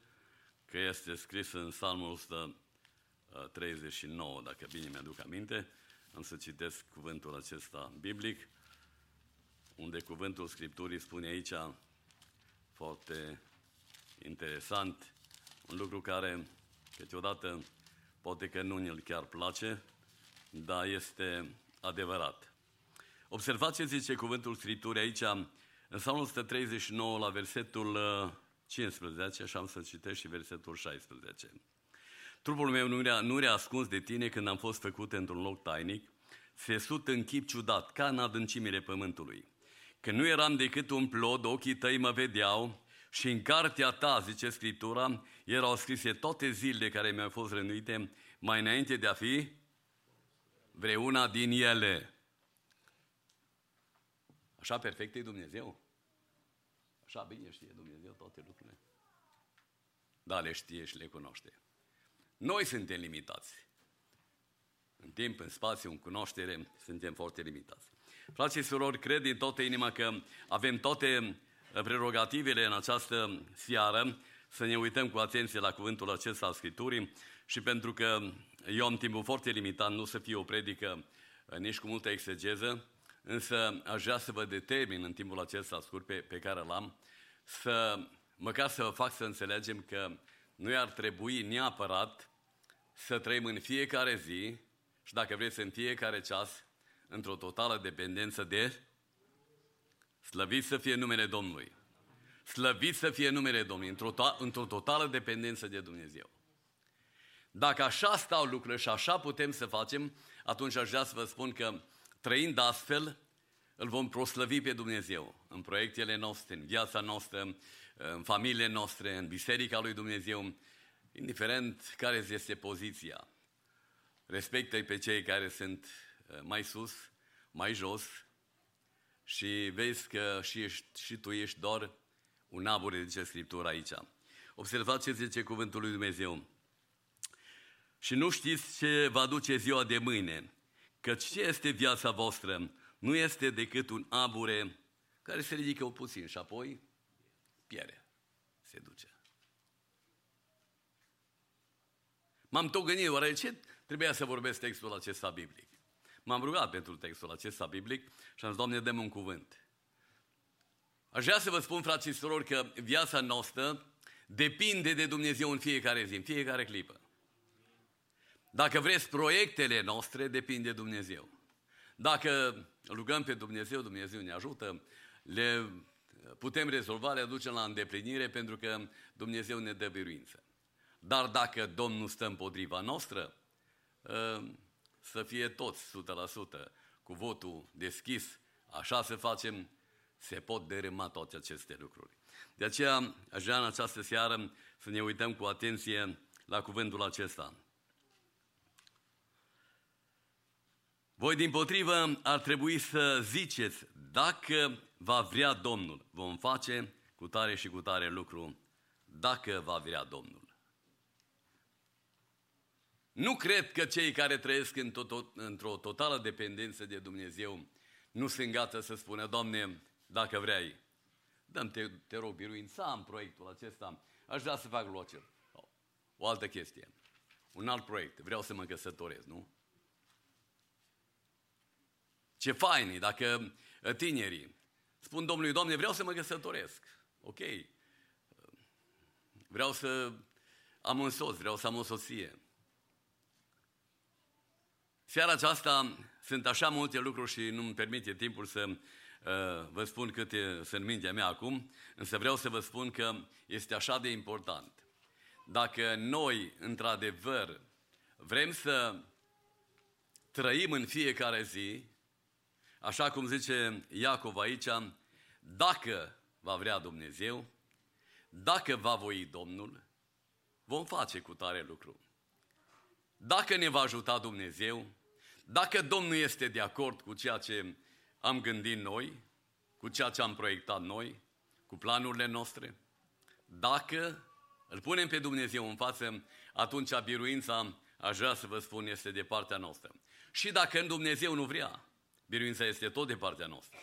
că este scris în Psalmul 139, dacă bine mi-aduc aminte, am să citesc cuvântul acesta biblic, unde cuvântul Scripturii spune aici foarte interesant, un lucru care câteodată poate că nu ne-l chiar place, dar este adevărat. Observați ce zice cuvântul Scripturii aici, în Psalmul 139, la versetul 15, și am să citesc și versetul 16. Trupul meu nu era, nu era ascuns de tine când am fost făcut într-un loc tainic, țesut în chip ciudat, ca în adâncimile pământului. Că nu eram decât un plod, ochii tăi mă vedeau și în cartea ta, zice Scriptura, erau scrise toate zilele care mi-au fost rănuite mai înainte de a fi vreuna din ele. Așa perfect e Dumnezeu? Așa bine știe Dumnezeu toate lucrurile? Da, le știe și le cunoaște. Noi suntem limitați. În timp, în spațiu, în cunoaștere, suntem foarte limitați. Frații și surori, cred din toată inima că avem toate prerogativele în această seară să ne uităm cu atenție la cuvântul acesta al Scripturii și pentru că eu am timpul foarte limitat, nu să fie o predică nici cu multă exegeză, însă aș vrea să vă determin în timpul acesta scurt pe, pe care l-am, să măcar să vă fac să înțelegem că nu ar trebui neapărat să trăim în fiecare zi și dacă vreți în fiecare ceas într-o totală dependență de Slăvit să fie numele Domnului. Slăvit să fie numele Domnului, într-o, to- într-o totală dependență de Dumnezeu. Dacă așa stau lucrurile și așa putem să facem, atunci aș vrea să vă spun că trăind astfel, îl vom proslăvi pe Dumnezeu în proiectele noastre, în viața noastră, în familiile noastre, în biserica lui Dumnezeu, indiferent care este poziția. Respectă pe cei care sunt uh, mai sus, mai jos, și vezi că și, ești, și tu ești doar un abur, zice Scriptura aici. Observați ce zice cuvântul lui Dumnezeu. Și nu știți ce va duce ziua de mâine, că ce este viața voastră nu este decât un abure care se ridică o puțin și apoi pierde, se duce. M-am tot gândit, oare ce trebuia să vorbesc textul acesta biblic? M-am rugat pentru textul acesta biblic și am zis, Doamne, dăm un cuvânt. Aș vrea să vă spun, frați și surori, că viața noastră depinde de Dumnezeu în fiecare zi, în fiecare clipă. Dacă vreți, proiectele noastre depinde de Dumnezeu. Dacă rugăm pe Dumnezeu, Dumnezeu ne ajută, le putem rezolva, le aducem la îndeplinire pentru că Dumnezeu ne dă biruință. Dar dacă Domnul stă împotriva noastră, ă, să fie toți 100% cu votul deschis, așa să facem, se pot dărâma toate aceste lucruri. De aceea, aș vrea în această seară să ne uităm cu atenție la cuvântul acesta. Voi, din potrivă, ar trebui să ziceți, dacă va vrea Domnul, vom face cu tare și cu tare lucru, dacă va vrea Domnul. Nu cred că cei care trăiesc în tot, într-o totală dependență de Dumnezeu nu sunt gata să spună, Doamne, dacă vrei, dăm te, te rog biruința în proiectul acesta, aș vrea să fac lucrul acela. O altă chestie, un alt proiect, vreau să mă căsătoresc, nu? Ce fain e dacă uh, tinerii spun Domnului, Doamne, vreau să mă căsătoresc. Ok. Vreau să am un soț, vreau să am o soție. Seara aceasta sunt așa multe lucruri și nu-mi permite timpul să uh, vă spun câte sunt mintea mea acum, însă vreau să vă spun că este așa de important. Dacă noi, într-adevăr, vrem să trăim în fiecare zi, așa cum zice Iacov aici, dacă va vrea Dumnezeu, dacă va voi Domnul, vom face cu tare lucru. Dacă ne va ajuta Dumnezeu, dacă Domnul este de acord cu ceea ce am gândit noi, cu ceea ce am proiectat noi, cu planurile noastre, dacă îl punem pe Dumnezeu în față, atunci biruința, aș vrea să vă spun, este de partea noastră. Și dacă în Dumnezeu nu vrea, biruința este tot de partea noastră.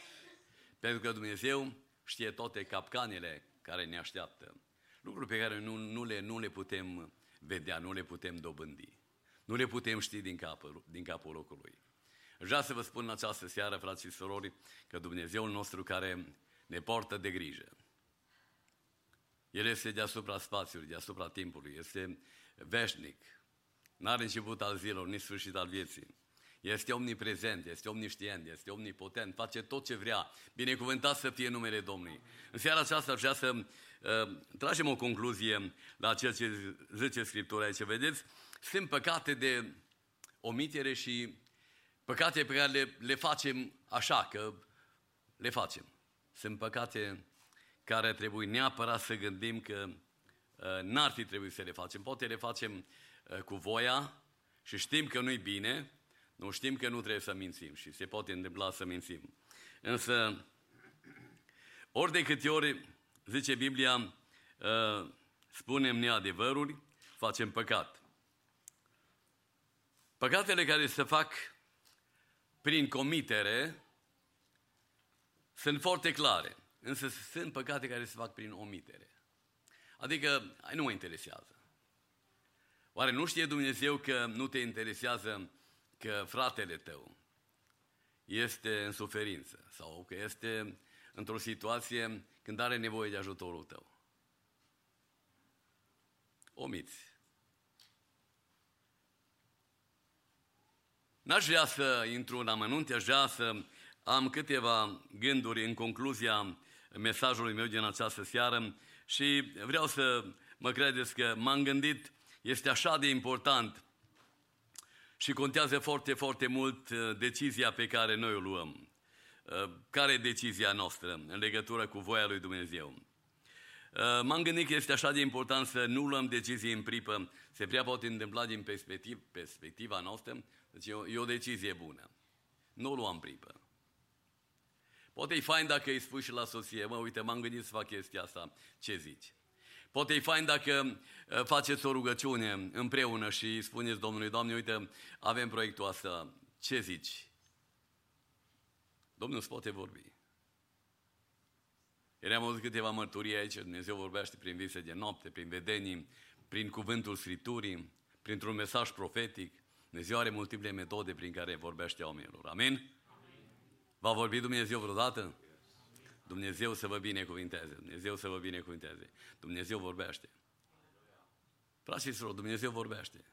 Pentru că Dumnezeu știe toate capcanele care ne așteaptă. Lucruri pe care nu, nu, le, nu le putem vedea, nu le putem dobândi. Nu le putem ști din capul, din capul locului. Vreau să vă spun în această seară, frați și surori, că Dumnezeul nostru care ne poartă de grijă, El este deasupra spațiului, deasupra timpului, este veșnic, n-are început al zilor, nici sfârșit al vieții. Este omniprezent, este omniștient, este omnipotent, face tot ce vrea. Binecuvântat să fie numele Domnului. În seara aceasta vreau să uh, tragem o concluzie la ceea ce zice Scriptura aici. Vedeți, sunt păcate de omitere și păcate pe care le, le facem așa, că le facem. Sunt păcate care trebuie neapărat să gândim că uh, n-ar fi trebuit să le facem. Poate le facem uh, cu voia și știm că nu-i bine, nu știm că nu trebuie să mințim și se poate întâmpla să mințim. Însă, ori de câte ori, zice Biblia, uh, spunem neadevăruri, facem păcat. Păcatele care se fac prin comitere sunt foarte clare, însă sunt păcate care se fac prin omitere. Adică, ai nu mă interesează. Oare nu știe Dumnezeu că nu te interesează că fratele tău este în suferință sau că este într-o situație când are nevoie de ajutorul tău. Omiți. N-aș vrea să intru în amănunte, aș vrea să am câteva gânduri în concluzia mesajului meu din această seară și vreau să mă credeți că m-am gândit, este așa de important și contează foarte, foarte mult uh, decizia pe care noi o luăm. Uh, care e decizia noastră în legătură cu voia lui Dumnezeu? Uh, m-am gândit că este așa de important să nu luăm decizii în pripă. Se prea poate întâmpla din perspectiv, perspectiva noastră, deci e o, e o decizie bună. Nu o luăm pripă. Poate e fain dacă îi spui și la soție, mă, uite, m-am gândit să fac chestia asta, ce zici? Poate e fain dacă uh, faceți o rugăciune împreună și spuneți Domnului, Doamne, uite, avem proiectul ăsta, ce zici? Domnul îți poate vorbi. Ieri am auzit câteva mărturii aici, Dumnezeu vorbește prin vise de noapte, prin vedenii, prin cuvântul Scripturii, printr-un mesaj profetic. Dumnezeu are multiple metode prin care vorbește oamenilor. Amin? Amin. Va vorbi Dumnezeu vreodată? Dumnezeu să vă binecuvinteze. Dumnezeu să vă binecuvinteze. Dumnezeu vorbește. Frații și Dumnezeu vorbește.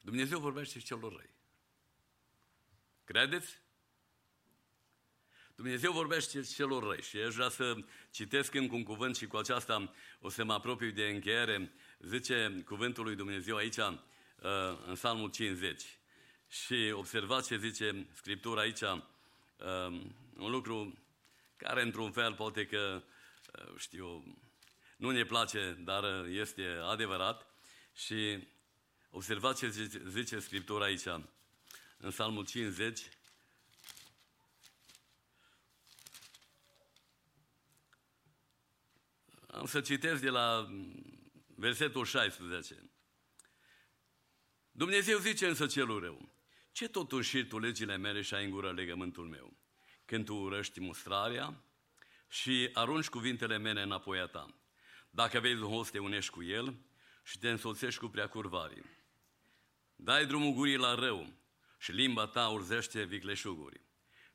Dumnezeu vorbește și celor răi. Credeți? Dumnezeu vorbește și celor răi și aș vrea să citesc încă un cuvânt și cu aceasta o să mă apropiu de încheiere. Zice cuvântul lui Dumnezeu aici, uh, în Psalmul 50. Și observați ce zice Scriptura aici, uh, un lucru care într-un fel poate că, uh, știu, nu ne place, dar este adevărat. Și observați ce zice, zice Scriptura aici, în Psalmul 50, Am să citesc de la versetul 16. Dumnezeu zice însă celul rău, ce totuși și tu legile mele și ai în gură legământul meu? Când tu urăști mustrarea și arunci cuvintele mele înapoi a ta. Dacă vei Duhos, te unești cu el și te însoțești cu preacurvarii. Dai drumul gurii la rău și limba ta urzește vicleșuguri.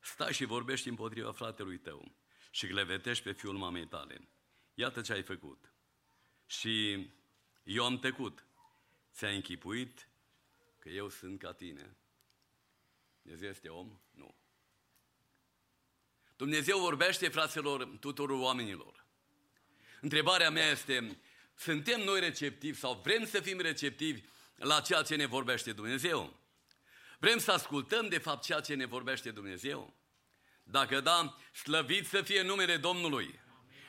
Stai și vorbești împotriva fratelui tău și glevetești pe fiul mamei tale. Iată ce ai făcut. Și eu am tăcut. Ți-ai închipuit că eu sunt ca tine. Dumnezeu este om? Nu. Dumnezeu vorbește, fraților, tuturor oamenilor. Întrebarea mea este, suntem noi receptivi sau vrem să fim receptivi la ceea ce ne vorbește Dumnezeu? Vrem să ascultăm de fapt ceea ce ne vorbește Dumnezeu? Dacă da, slăvit să fie numele Domnului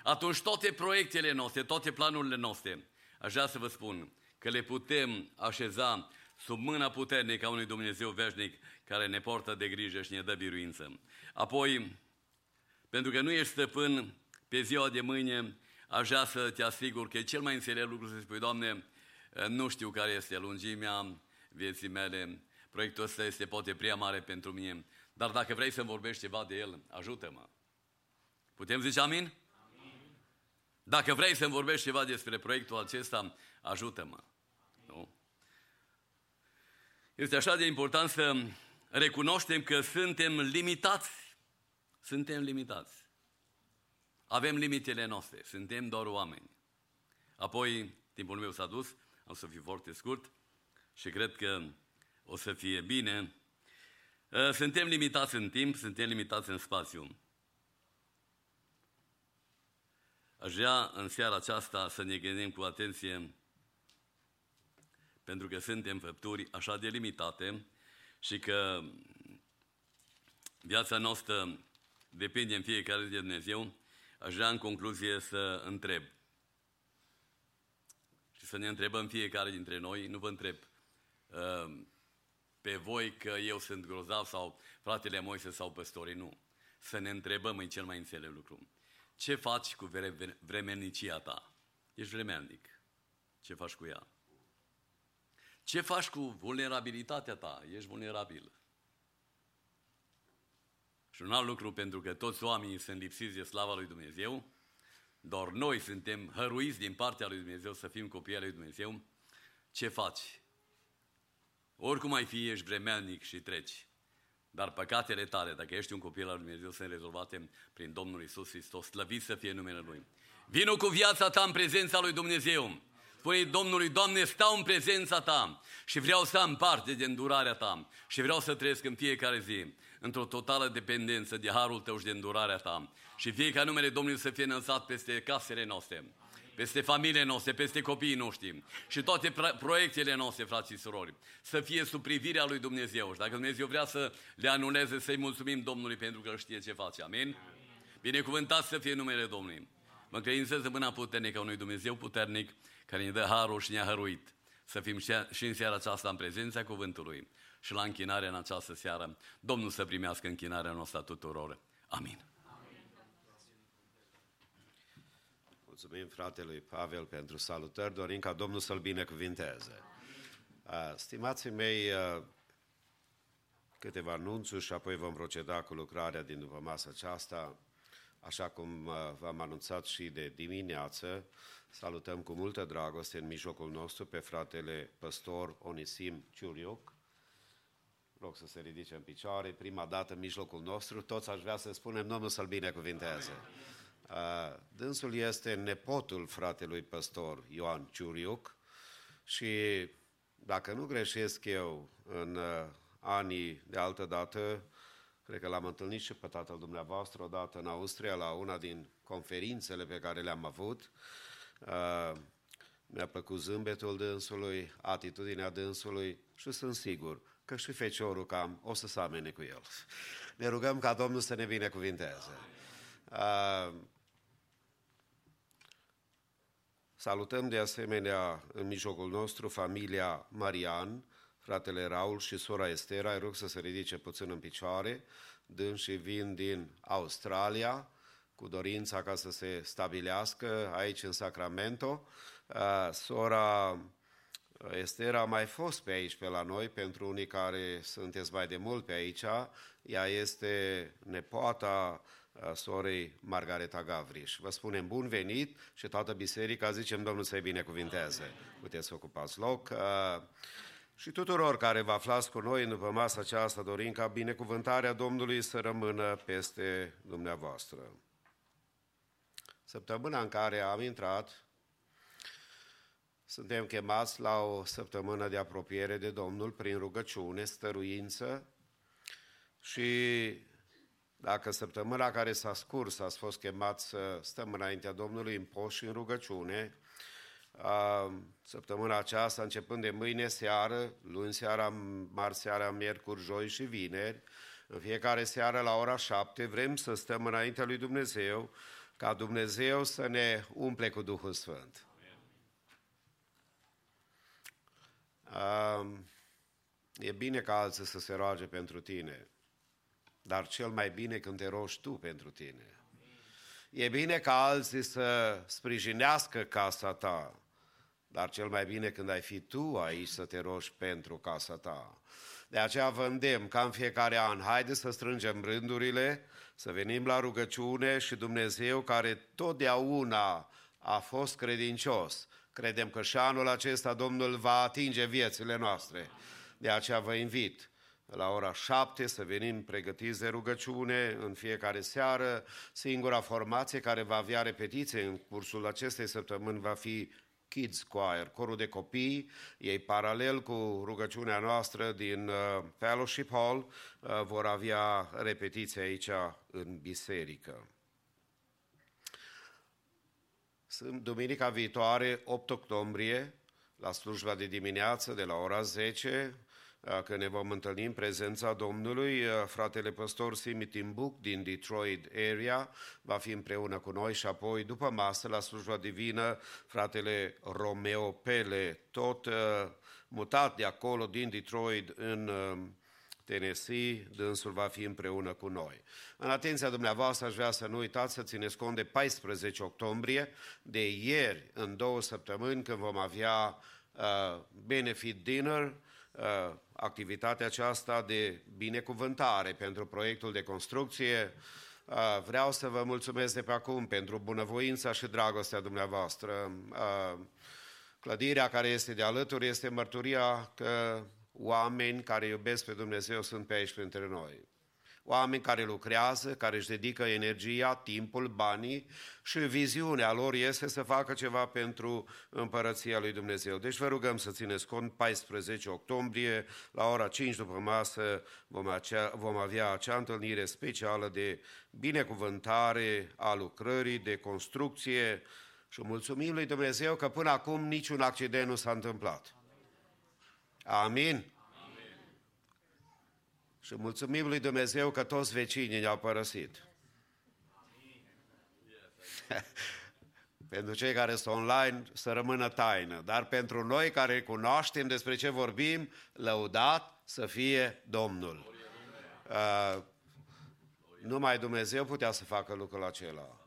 atunci toate proiectele noastre, toate planurile noastre, aș vrea să vă spun că le putem așeza sub mâna puternică a unui Dumnezeu veșnic care ne poartă de grijă și ne dă biruință. Apoi, pentru că nu ești stăpân pe ziua de mâine, aș vrea să te asigur că e cel mai înțelept lucru să spui, Doamne, nu știu care este lungimea vieții mele, proiectul ăsta este poate prea mare pentru mine, dar dacă vrei să-mi vorbești ceva de el, ajută-mă. Putem zice amin? Dacă vrei să-mi vorbești ceva despre proiectul acesta, ajută-mă. Nu? Este așa de important să recunoaștem că suntem limitați. Suntem limitați. Avem limitele noastre. Suntem doar oameni. Apoi, timpul meu s-a dus, am să fiu foarte scurt și cred că o să fie bine. Suntem limitați în timp, suntem limitați în spațiu. Aș vrea în seara aceasta să ne gândim cu atenție pentru că suntem făpturi așa de limitate și că viața noastră depinde în fiecare de Dumnezeu, aș vrea în concluzie să întreb și să ne întrebăm fiecare dintre noi, nu vă întreb uh, pe voi că eu sunt grozav sau fratele Moise sau păstorii, nu. Să ne întrebăm în cel mai înțelept lucru. Ce faci cu vremelnicia ta? Ești vremelnic. Ce faci cu ea? Ce faci cu vulnerabilitatea ta? Ești vulnerabil. Și un alt lucru, pentru că toți oamenii sunt lipsiți de slava lui Dumnezeu, doar noi suntem hăruiți din partea lui Dumnezeu să fim copii al lui Dumnezeu, ce faci? Oricum ai fi, ești vremelnic și treci. Dar păcatele tale, dacă ești un copil al Lui Dumnezeu, sunt rezolvate prin Domnul Isus Hristos. Slăvit să fie numele Lui. Vino cu viața ta în prezența Lui Dumnezeu. Spune Domnului, Doamne, stau în prezența Ta și vreau să am parte de îndurarea Ta și vreau să trăiesc în fiecare zi într-o totală dependență de harul Tău și de îndurarea Ta. Și fie ca numele Domnului să fie înălțat peste casele noastre peste familiile noastre, peste copiii noștri și toate proiectele noastre, frații și surori, să fie sub privirea lui Dumnezeu. Și dacă Dumnezeu vrea să le anuleze, să-i mulțumim Domnului pentru că știe ce face. Amin? Binecuvântat să fie numele Domnului. Mă încredințez în mâna puternică a unui Dumnezeu puternic care ne dă harul și ne-a hăruit să fim și în seara aceasta în prezența cuvântului și la închinare în această seară. Domnul să primească închinarea noastră tuturor. Amin. Mulțumim fratelui Pavel pentru salutări, dorim ca Domnul să-l binecuvinteze. Stimații mei, câteva anunțuri și apoi vom proceda cu lucrarea din după masa aceasta. Așa cum v-am anunțat și de dimineață, salutăm cu multă dragoste în mijlocul nostru pe fratele păstor Onisim Ciuriuc. Rog să se ridice în picioare, prima dată în mijlocul nostru, toți aș vrea să spunem Domnul să-l binecuvinteze. Amin. Dânsul este nepotul fratelui păstor Ioan Ciuriuc și dacă nu greșesc eu, în uh, anii de altă dată, cred că l-am întâlnit și pe tatăl dumneavoastră odată în Austria, la una din conferințele pe care le-am avut. Uh, mi-a plăcut zâmbetul dânsului, atitudinea dânsului și sunt sigur că și feciorul cam o să samene cu el. Ne rugăm ca Domnul să ne binecuvinteze. Uh, Salutăm de asemenea în mijlocul nostru familia Marian, fratele Raul și sora Estera. Îi rog să se ridice puțin în picioare. Dânsii vin din Australia cu dorința ca să se stabilească aici în Sacramento. Uh, Sora Estera a mai fost pe aici, pe la noi, pentru unii care sunteți mai de mult pe aici. Ea este nepoata uh, sorei Margareta Gavriș. Vă spunem bun venit și toată biserica zicem Domnul să-i binecuvinteze. Puteți să ocupați loc. Uh, Și tuturor care vă aflați cu noi după masa aceasta, dorim ca binecuvântarea Domnului să rămână peste dumneavoastră. Săptămâna în care am intrat, suntem chemați la o săptămână de apropiere de Domnul prin rugăciune, stăruință și dacă săptămâna care s-a scurs ați fost chemați să stăm înaintea Domnului în post și în rugăciune, a, săptămâna aceasta, începând de mâine seară, luni seara, marți seara, miercuri, joi și vineri, în fiecare seară la ora șapte, vrem să stăm înaintea lui Dumnezeu, ca Dumnezeu să ne umple cu Duhul Sfânt. Um, e bine ca alții să se roage pentru tine, dar cel mai bine când te rogi tu pentru tine. E bine ca alții să sprijinească casa ta, dar cel mai bine când ai fi tu aici să te rogi pentru casa ta. De aceea vă îndemn ca în fiecare an, haide să strângem rândurile, să venim la rugăciune și Dumnezeu care totdeauna a fost credincios, Credem că și anul acesta Domnul va atinge viețile noastre. De aceea vă invit la ora șapte să venim pregătiți de rugăciune în fiecare seară. Singura formație care va avea repetiție în cursul acestei săptămâni va fi Kids Choir, corul de copii, ei paralel cu rugăciunea noastră din uh, Fellowship Hall uh, vor avea repetiție aici în biserică. Sunt duminica viitoare, 8 octombrie, la slujba de dimineață, de la ora 10, când ne vom întâlni în prezența Domnului. Fratele păstor Simi Timbuc din Detroit area va fi împreună cu noi și apoi, după masă, la slujba divină, fratele Romeo Pele, tot mutat de acolo, din Detroit, în Tennessee, dânsul va fi împreună cu noi. În atenția dumneavoastră aș vrea să nu uitați să țineți cont de 14 octombrie, de ieri, în două săptămâni, când vom avea uh, benefit dinner, uh, activitatea aceasta de binecuvântare pentru proiectul de construcție. Uh, vreau să vă mulțumesc de pe acum pentru bunăvoința și dragostea dumneavoastră. Uh, clădirea care este de alături este mărturia că oameni care iubesc pe Dumnezeu sunt pe aici printre noi. Oameni care lucrează, care își dedică energia, timpul, banii și viziunea lor este să facă ceva pentru împărăția lui Dumnezeu. Deci vă rugăm să țineți cont, 14 octombrie, la ora 5 după masă, vom, acea, vom avea acea întâlnire specială de binecuvântare a lucrării, de construcție și mulțumim lui Dumnezeu că până acum niciun accident nu s-a întâmplat. Amin? Amin. Și mulțumim lui Dumnezeu că toți vecinii ne-au părăsit. pentru cei care sunt online să rămână taină, dar pentru noi care cunoaștem despre ce vorbim, lăudat să fie Domnul. Uh, numai Dumnezeu putea să facă lucrul acela.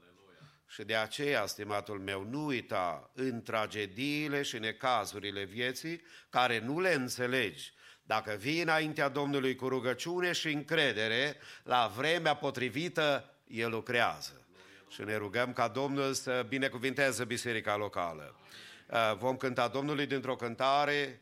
Și de aceea, stimatul meu, nu uita în tragediile și necazurile vieții, care nu le înțelegi, dacă vii înaintea Domnului cu rugăciune și încredere, la vremea potrivită, El lucrează. Și ne rugăm ca Domnul să binecuvinteze biserica locală. Uh, vom cânta Domnului dintr-o cântare,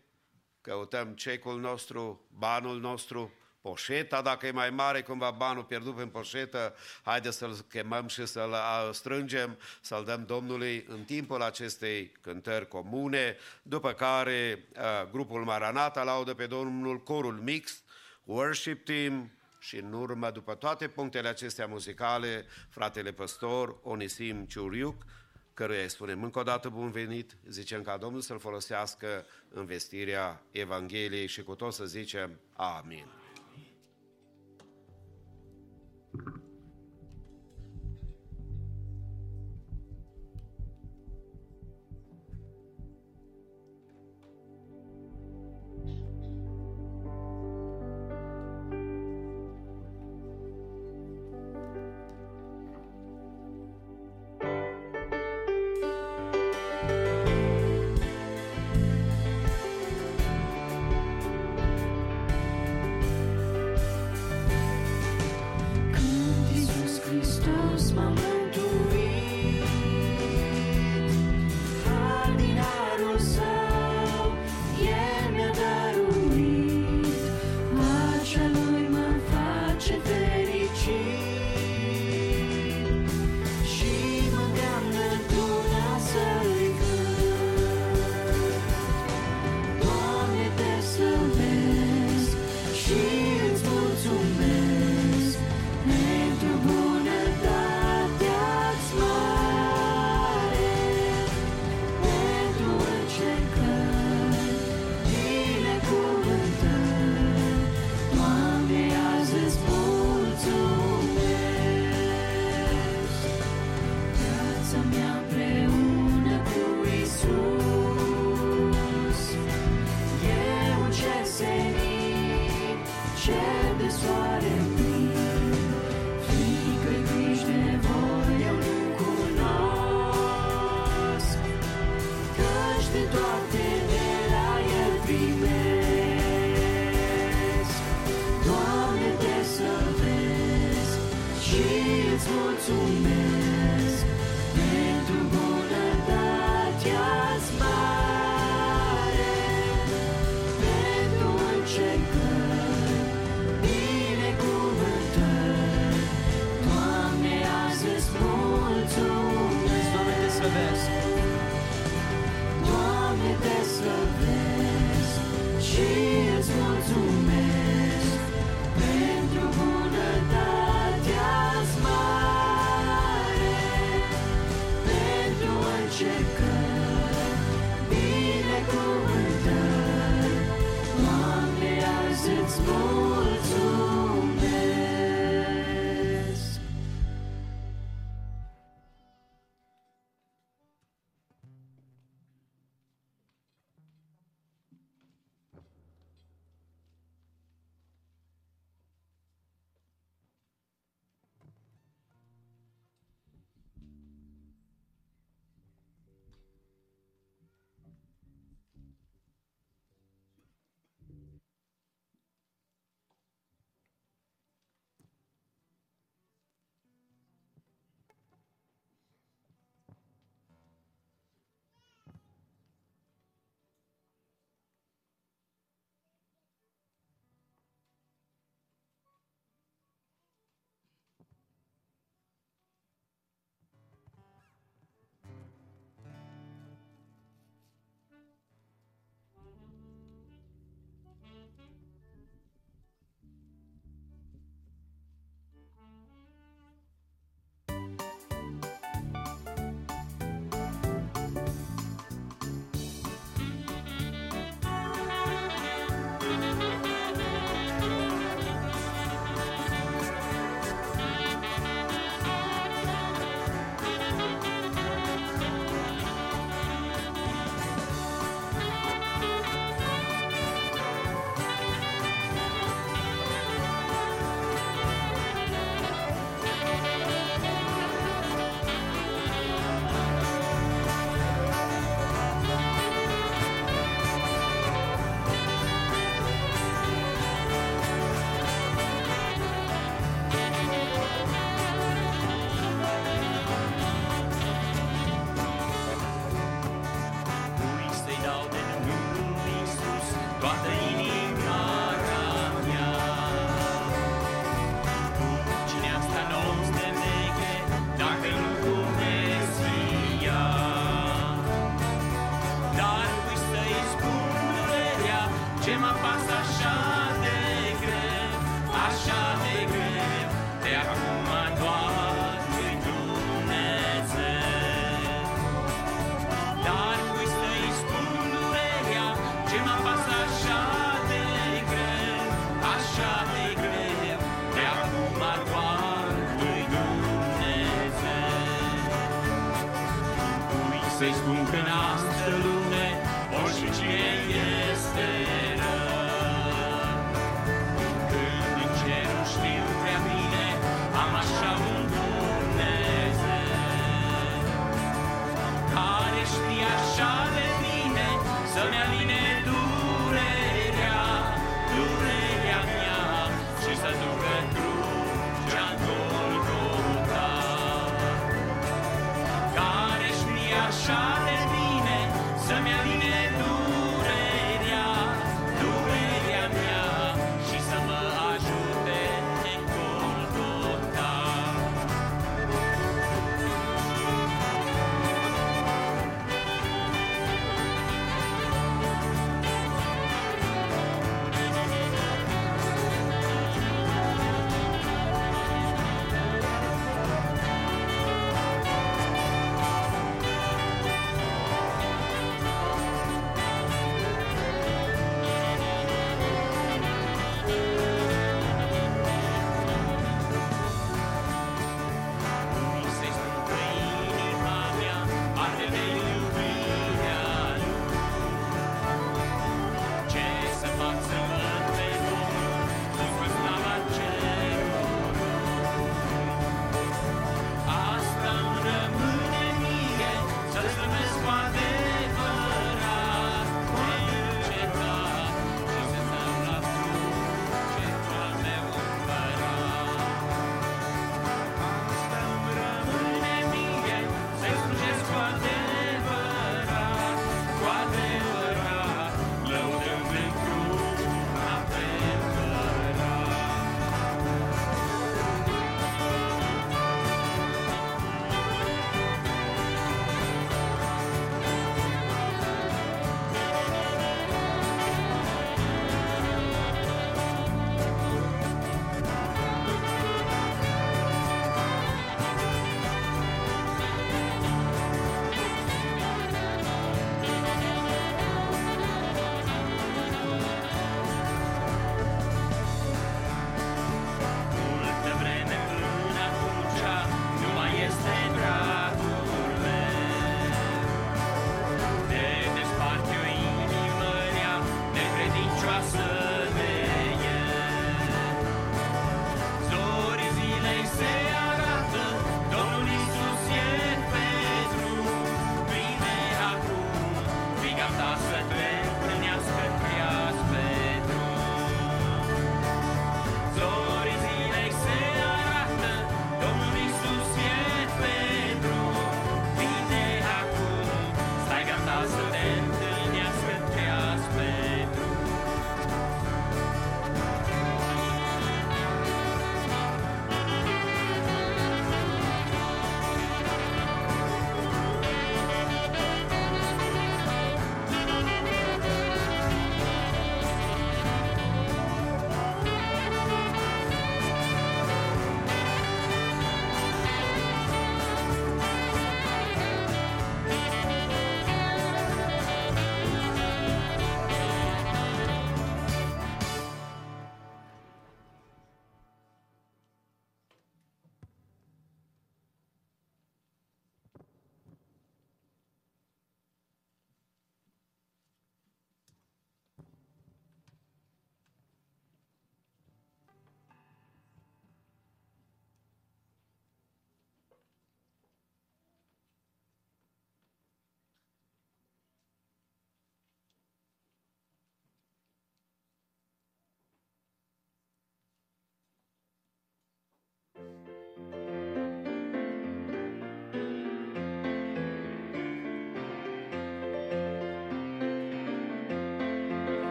căutăm cecul nostru, banul nostru, poșeta, dacă e mai mare cumva banul pierdut în poșetă, haide să-l chemăm și să-l a, strângem, să-l dăm Domnului în timpul acestei cântări comune, după care a, grupul Maranata laudă pe Domnul, corul mix, worship team, și în urmă, după toate punctele acestea muzicale, fratele păstor Onisim Ciuriuc, căruia îi spunem încă o dată bun venit, zicem ca Domnul să-l folosească în vestirea Evangheliei și cu tot să zicem Amin.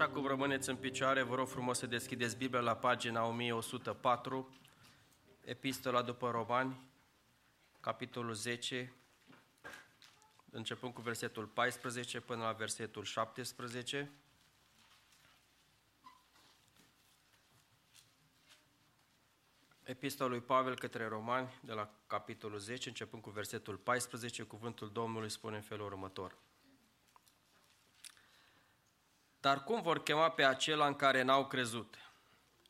Așa cum rămâneți în picioare, vă rog frumos să deschideți Biblia la pagina 1104, Epistola după Romani, capitolul 10, începând cu versetul 14 până la versetul 17. Epistola lui Pavel către Romani, de la capitolul 10, începând cu versetul 14, cuvântul Domnului spune în felul următor. Dar cum vor chema pe acela în care n-au crezut?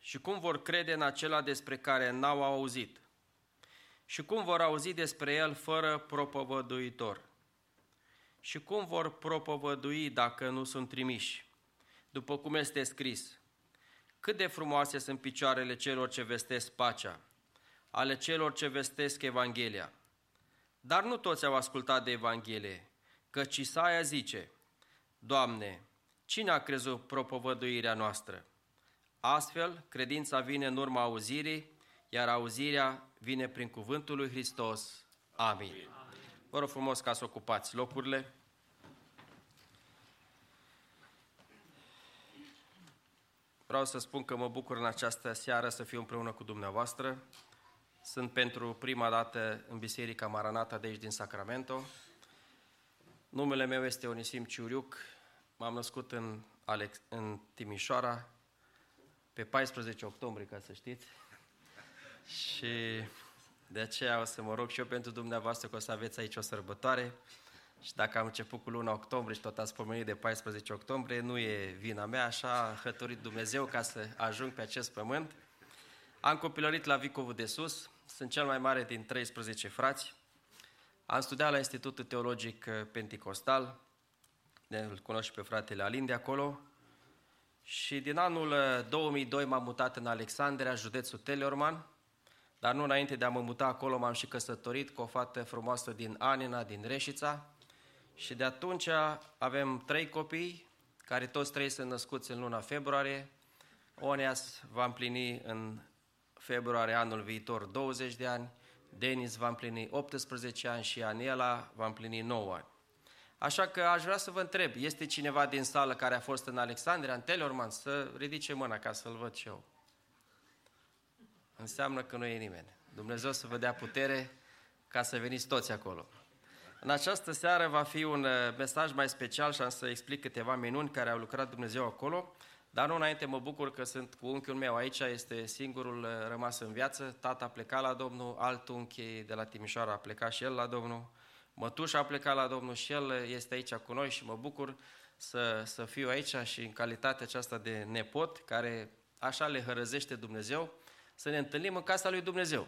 Și cum vor crede în acela despre care n-au auzit? Și cum vor auzi despre el fără propovăduitor? Și cum vor propovădui dacă nu sunt trimiși? După cum este scris, cât de frumoase sunt picioarele celor ce vestesc pacea, ale celor ce vestesc Evanghelia. Dar nu toți au ascultat de Evanghelie, căci Isaia zice, Doamne, cine a crezut propovăduirea noastră? Astfel, credința vine în urma auzirii, iar auzirea vine prin cuvântul lui Hristos. Amin. Vă rog frumos ca să ocupați locurile. Vreau să spun că mă bucur în această seară să fiu împreună cu dumneavoastră. Sunt pentru prima dată în Biserica Maranata de aici din Sacramento. Numele meu este Onisim Ciuriuc. M-am născut în, Alex, în Timișoara pe 14 octombrie, ca să știți. Și de aceea o să mă rog și eu pentru dumneavoastră că o să aveți aici o sărbătoare. Și dacă am început cu luna octombrie și tot ați pomenit de 14 octombrie, nu e vina mea, așa a hăturit Dumnezeu ca să ajung pe acest pământ. Am copilărit la Vicovul de Sus, sunt cel mai mare din 13 frați. Am studiat la Institutul Teologic Pentecostal, îl cunosc și pe fratele Alin de acolo. Și din anul 2002 m-am mutat în Alexandria, județul Teleorman, dar nu înainte de a mă muta acolo m-am și căsătorit cu o fată frumoasă din Anina, din Reșița. Și de atunci avem trei copii, care toți trei sunt născuți în luna februarie. Oneas va împlini în februarie anul viitor 20 de ani, Denis va împlini 18 ani și Aniela va împlini 9 ani. Așa că aș vrea să vă întreb, este cineva din sală care a fost în Alexandria, în Telorman, să ridice mâna ca să-l văd și eu. Înseamnă că nu e nimeni. Dumnezeu să vă dea putere ca să veniți toți acolo. În această seară va fi un uh, mesaj mai special și am să explic câteva minuni care au lucrat Dumnezeu acolo, dar nu înainte mă bucur că sunt cu unchiul meu aici, este singurul uh, rămas în viață, tata a plecat la Domnul, alt unchi de la Timișoara a plecat și el la Domnul, mătușa a plecat la Domnul și el uh, este aici cu noi și mă bucur să, să fiu aici și în calitatea aceasta de nepot, care așa le hărăzește Dumnezeu, să ne întâlnim în casa lui Dumnezeu.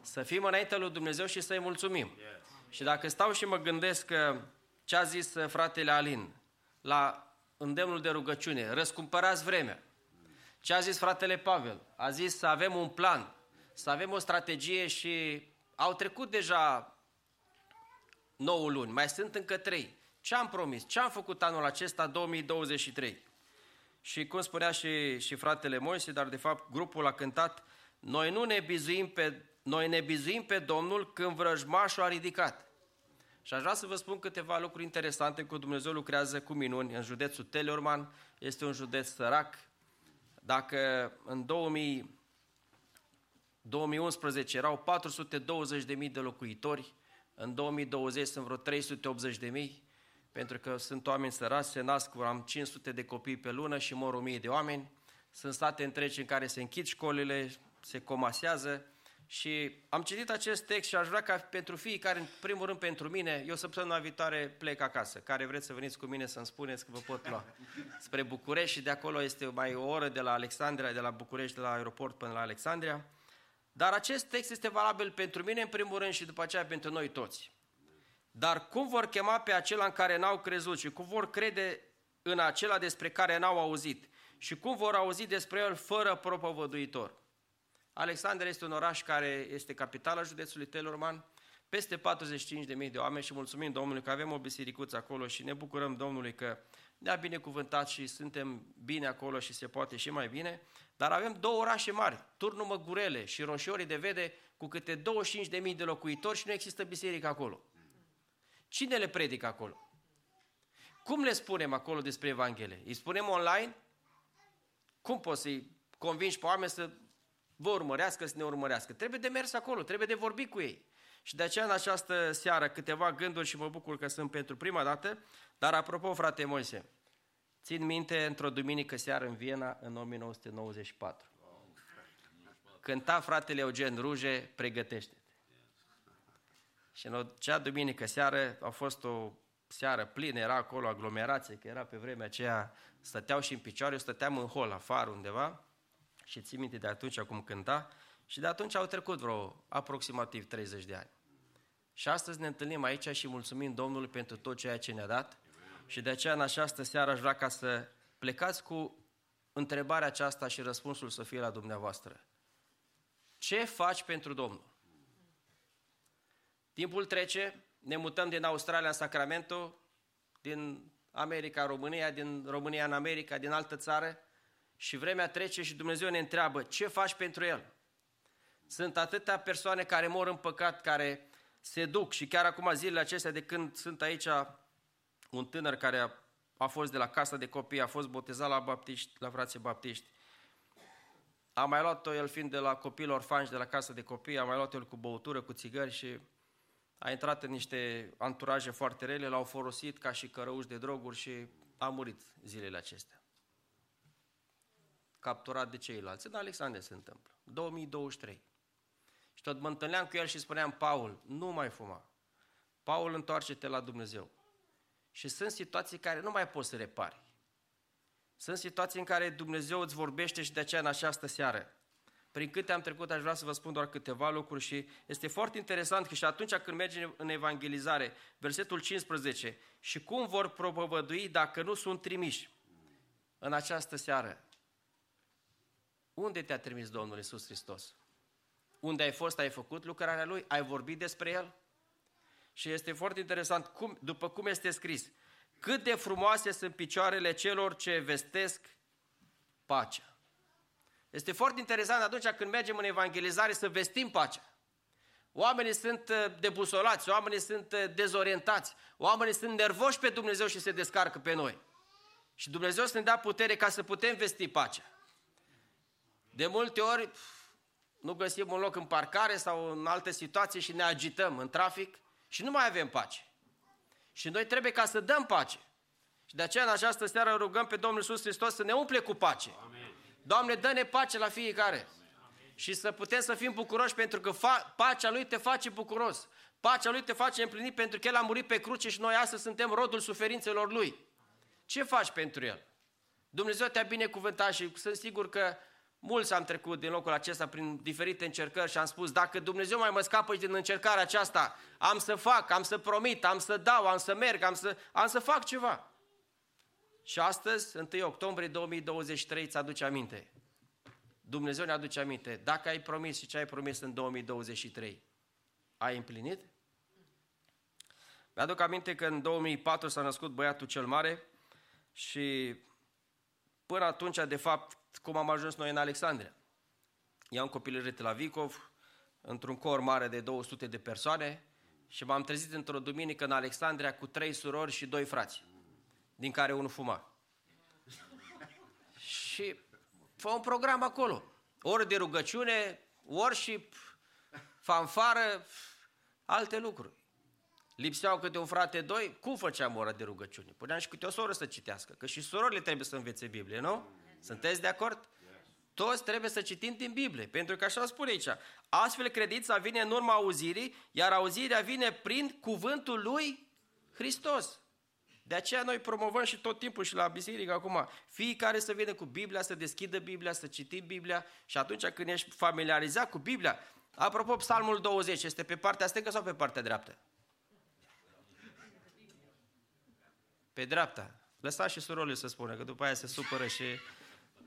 Să fim înaintea lui Dumnezeu și să-i mulțumim. Și dacă stau și mă gândesc că ce a zis uh, fratele Alin la îndemnul de rugăciune, răscumpărați vremea. Ce a zis fratele Pavel? A zis să avem un plan, să avem o strategie și au trecut deja 9 luni, mai sunt încă 3. Ce am promis? Ce am făcut anul acesta, 2023? Și cum spunea și, și fratele Moise, dar de fapt grupul a cântat, noi nu ne bizuim pe noi ne bizuim pe Domnul când vrăjmașul a ridicat. Și aș vrea să vă spun câteva lucruri interesante cu Dumnezeu lucrează cu minuni în județul Teleorman. Este un județ sărac. Dacă în 2000, 2011 erau 420.000 de locuitori, în 2020 sunt vreo 380.000, pentru că sunt oameni săraci, se nasc, am 500 de copii pe lună și mor 1000 de oameni. Sunt state întregi în care se închid școlile, se comasează și am citit acest text și aș vrea ca pentru fiecare, în primul rând pentru mine, eu săptămâna viitoare plec acasă. Care vreți să veniți cu mine să-mi spuneți că vă pot lua spre București și de acolo este mai o oră de la Alexandria, de la București, de la aeroport până la Alexandria. Dar acest text este valabil pentru mine în primul rând și după aceea pentru noi toți. Dar cum vor chema pe acela în care n-au crezut și cum vor crede în acela despre care n-au auzit și cum vor auzi despre el fără propovăduitor? Alexandria este un oraș care este capitala județului Telorman, peste 45.000 de oameni și mulțumim Domnului că avem o bisericuță acolo și ne bucurăm Domnului că ne-a binecuvântat și suntem bine acolo și se poate și mai bine, dar avem două orașe mari, Turnul Măgurele și Roșiorii de Vede, cu câte 25.000 de locuitori și nu există biserică acolo. Cine le predică acolo? Cum le spunem acolo despre Evanghelie? Îi spunem online? Cum poți să-i convingi pe oameni să vă urmărească, să ne urmărească? Trebuie de mers acolo, trebuie de vorbit cu ei. Și de aceea în această seară câteva gânduri și mă bucur că sunt pentru prima dată, dar apropo, frate Moise, țin minte într-o duminică seară în Viena în 1994. Cânta fratele Eugen Ruge, pregătește-te. Și în acea duminică seară a fost o seară plină, era acolo aglomerație, că era pe vremea aceea, stăteau și în picioare, eu stăteam în hol afară undeva și țin minte de atunci cum cânta și de atunci au trecut vreo aproximativ 30 de ani. Și astăzi ne întâlnim aici și mulțumim Domnului pentru tot ceea ce ne-a dat și de aceea în această seară aș vrea ca să plecați cu întrebarea aceasta și răspunsul să fie la dumneavoastră. Ce faci pentru Domnul? Timpul trece, ne mutăm din Australia în Sacramento, din America în România, din România în America, din altă țară și vremea trece și Dumnezeu ne întreabă ce faci pentru El. Sunt atâtea persoane care mor în păcat, care se duc și chiar acum zilele acestea de când sunt aici un tânăr care a, a fost de la casa de copii, a fost botezat la baptiști, la frații baptiști. A mai luat-o el fiind de la copil orfani de la casa de copii, a mai luat el cu băutură, cu țigări și a intrat în niște anturaje foarte rele, l-au folosit ca și cărăuși de droguri și a murit zilele acestea. Capturat de ceilalți. În Alexandria se întâmplă. 2023. Și tot mă întâlneam cu el și spuneam, Paul, nu mai fuma. Paul, întoarce-te la Dumnezeu. Și sunt situații care nu mai poți să repari. Sunt situații în care Dumnezeu îți vorbește și de aceea în această seară. Prin câte am trecut, aș vrea să vă spun doar câteva lucruri și este foarte interesant că și atunci când mergem în evangelizare, versetul 15, și cum vor propovădui dacă nu sunt trimiși în această seară? Unde te-a trimis Domnul Isus Hristos? Unde ai fost, ai făcut lucrarea Lui? Ai vorbit despre El? Și este foarte interesant, cum, după cum este scris, cât de frumoase sunt picioarele celor ce vestesc pacea. Este foarte interesant atunci când mergem în evangelizare să vestim pacea. Oamenii sunt uh, debusolați, oamenii sunt uh, dezorientați, oamenii sunt nervoși pe Dumnezeu și se descarcă pe noi. Și Dumnezeu să ne dea putere ca să putem vesti pacea. De multe ori nu găsim un loc în parcare sau în alte situații și ne agităm în trafic și nu mai avem pace. Și noi trebuie ca să dăm pace. Și de aceea în această seară rugăm pe Domnul Iisus Hristos să ne umple cu pace. Amen. Doamne, dă-ne pace la fiecare. Amen. Și să putem să fim bucuroși pentru că fa- pacea Lui te face bucuros. Pacea Lui te face împlinit pentru că El a murit pe cruce și noi astăzi suntem rodul suferințelor Lui. Ce faci pentru El? Dumnezeu te-a binecuvântat și sunt sigur că mulți am trecut din locul acesta prin diferite încercări și am spus, dacă Dumnezeu mai mă scapă din încercarea aceasta, am să fac, am să promit, am să dau, am să merg, am să, am să fac ceva. Și astăzi, 1 octombrie 2023, îți aduce aminte. Dumnezeu ne aduce aminte. Dacă ai promis și ce ai promis în 2023, ai împlinit? Mi-aduc aminte că în 2004 s-a născut băiatul cel mare și până atunci, de fapt, cum am ajuns noi în Alexandria. I-am copilărit la Vicov, într-un cor mare de 200 de persoane și m-am trezit într-o duminică în Alexandria cu trei surori și doi frați din care unul fuma. și fă un program acolo. Ori de rugăciune, worship, fanfară, alte lucruri. Lipseau câte un frate, doi, cum făceam ora de rugăciune? Puneam și câte o soră să citească, că și surorile trebuie să învețe Biblie, nu? Sunteți de acord? Toți trebuie să citim din Biblie, pentru că așa spune aici. Astfel credința vine în urma auzirii, iar auzirea vine prin cuvântul lui Hristos. De aceea noi promovăm și tot timpul și la biserică acum, fiecare să vină cu Biblia, să deschidă Biblia, să citim Biblia și atunci când ești familiarizat cu Biblia, apropo, Psalmul 20 este pe partea stângă sau pe partea dreaptă? Pe dreapta. Lăsați și surorile să spună, că după aia se supără și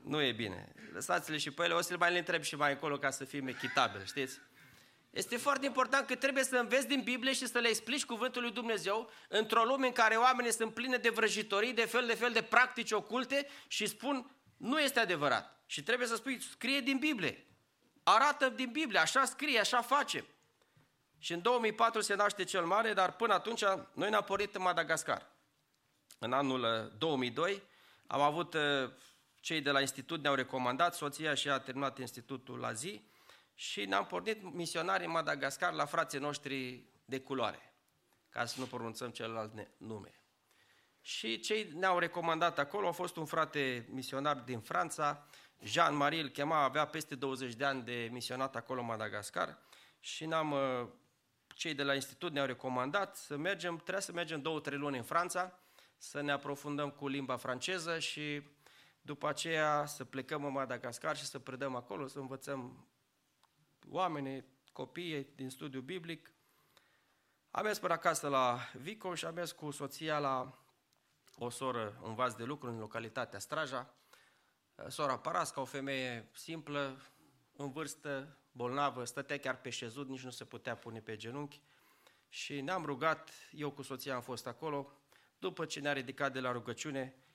nu e bine. Lăsați-le și pe ele, o să le mai le întreb și mai încolo ca să fim echitabil, știți? Este foarte important că trebuie să înveți din Biblie și să le explici cuvântul lui Dumnezeu într-o lume în care oamenii sunt pline de vrăjitorii, de fel de fel de practici oculte și spun nu este adevărat. Și trebuie să spui, scrie din Biblie. Arată din Biblie, așa scrie, așa face. Și în 2004 se naște cel mare, dar până atunci noi ne-am pornit în Madagascar. În anul uh, 2002 am avut, uh, cei de la institut ne-au recomandat, soția și a terminat institutul la zi și ne-am pornit misionari în Madagascar la frații noștri de culoare, ca să nu pronunțăm celălalt ne- nume. Și cei ne-au recomandat acolo, a fost un frate misionar din Franța, Jean-Marie îl chema, avea peste 20 de ani de misionat acolo în Madagascar și ne-am, uh, cei de la institut ne-au recomandat să mergem, trebuia să mergem două, trei luni în Franța, să ne aprofundăm cu limba franceză și după aceea să plecăm în Madagascar și să predăm acolo, să învățăm oamenii, copiii din studiu biblic. Am mers până acasă la Vico și am mers cu soția la o soră în vas de lucru în localitatea Straja. Sora Parasca, o femeie simplă, în vârstă, bolnavă, stătea chiar pe șezut, nici nu se putea pune pe genunchi. Și ne-am rugat, eu cu soția am fost acolo, după ce ne-a ridicat de la rugăciune,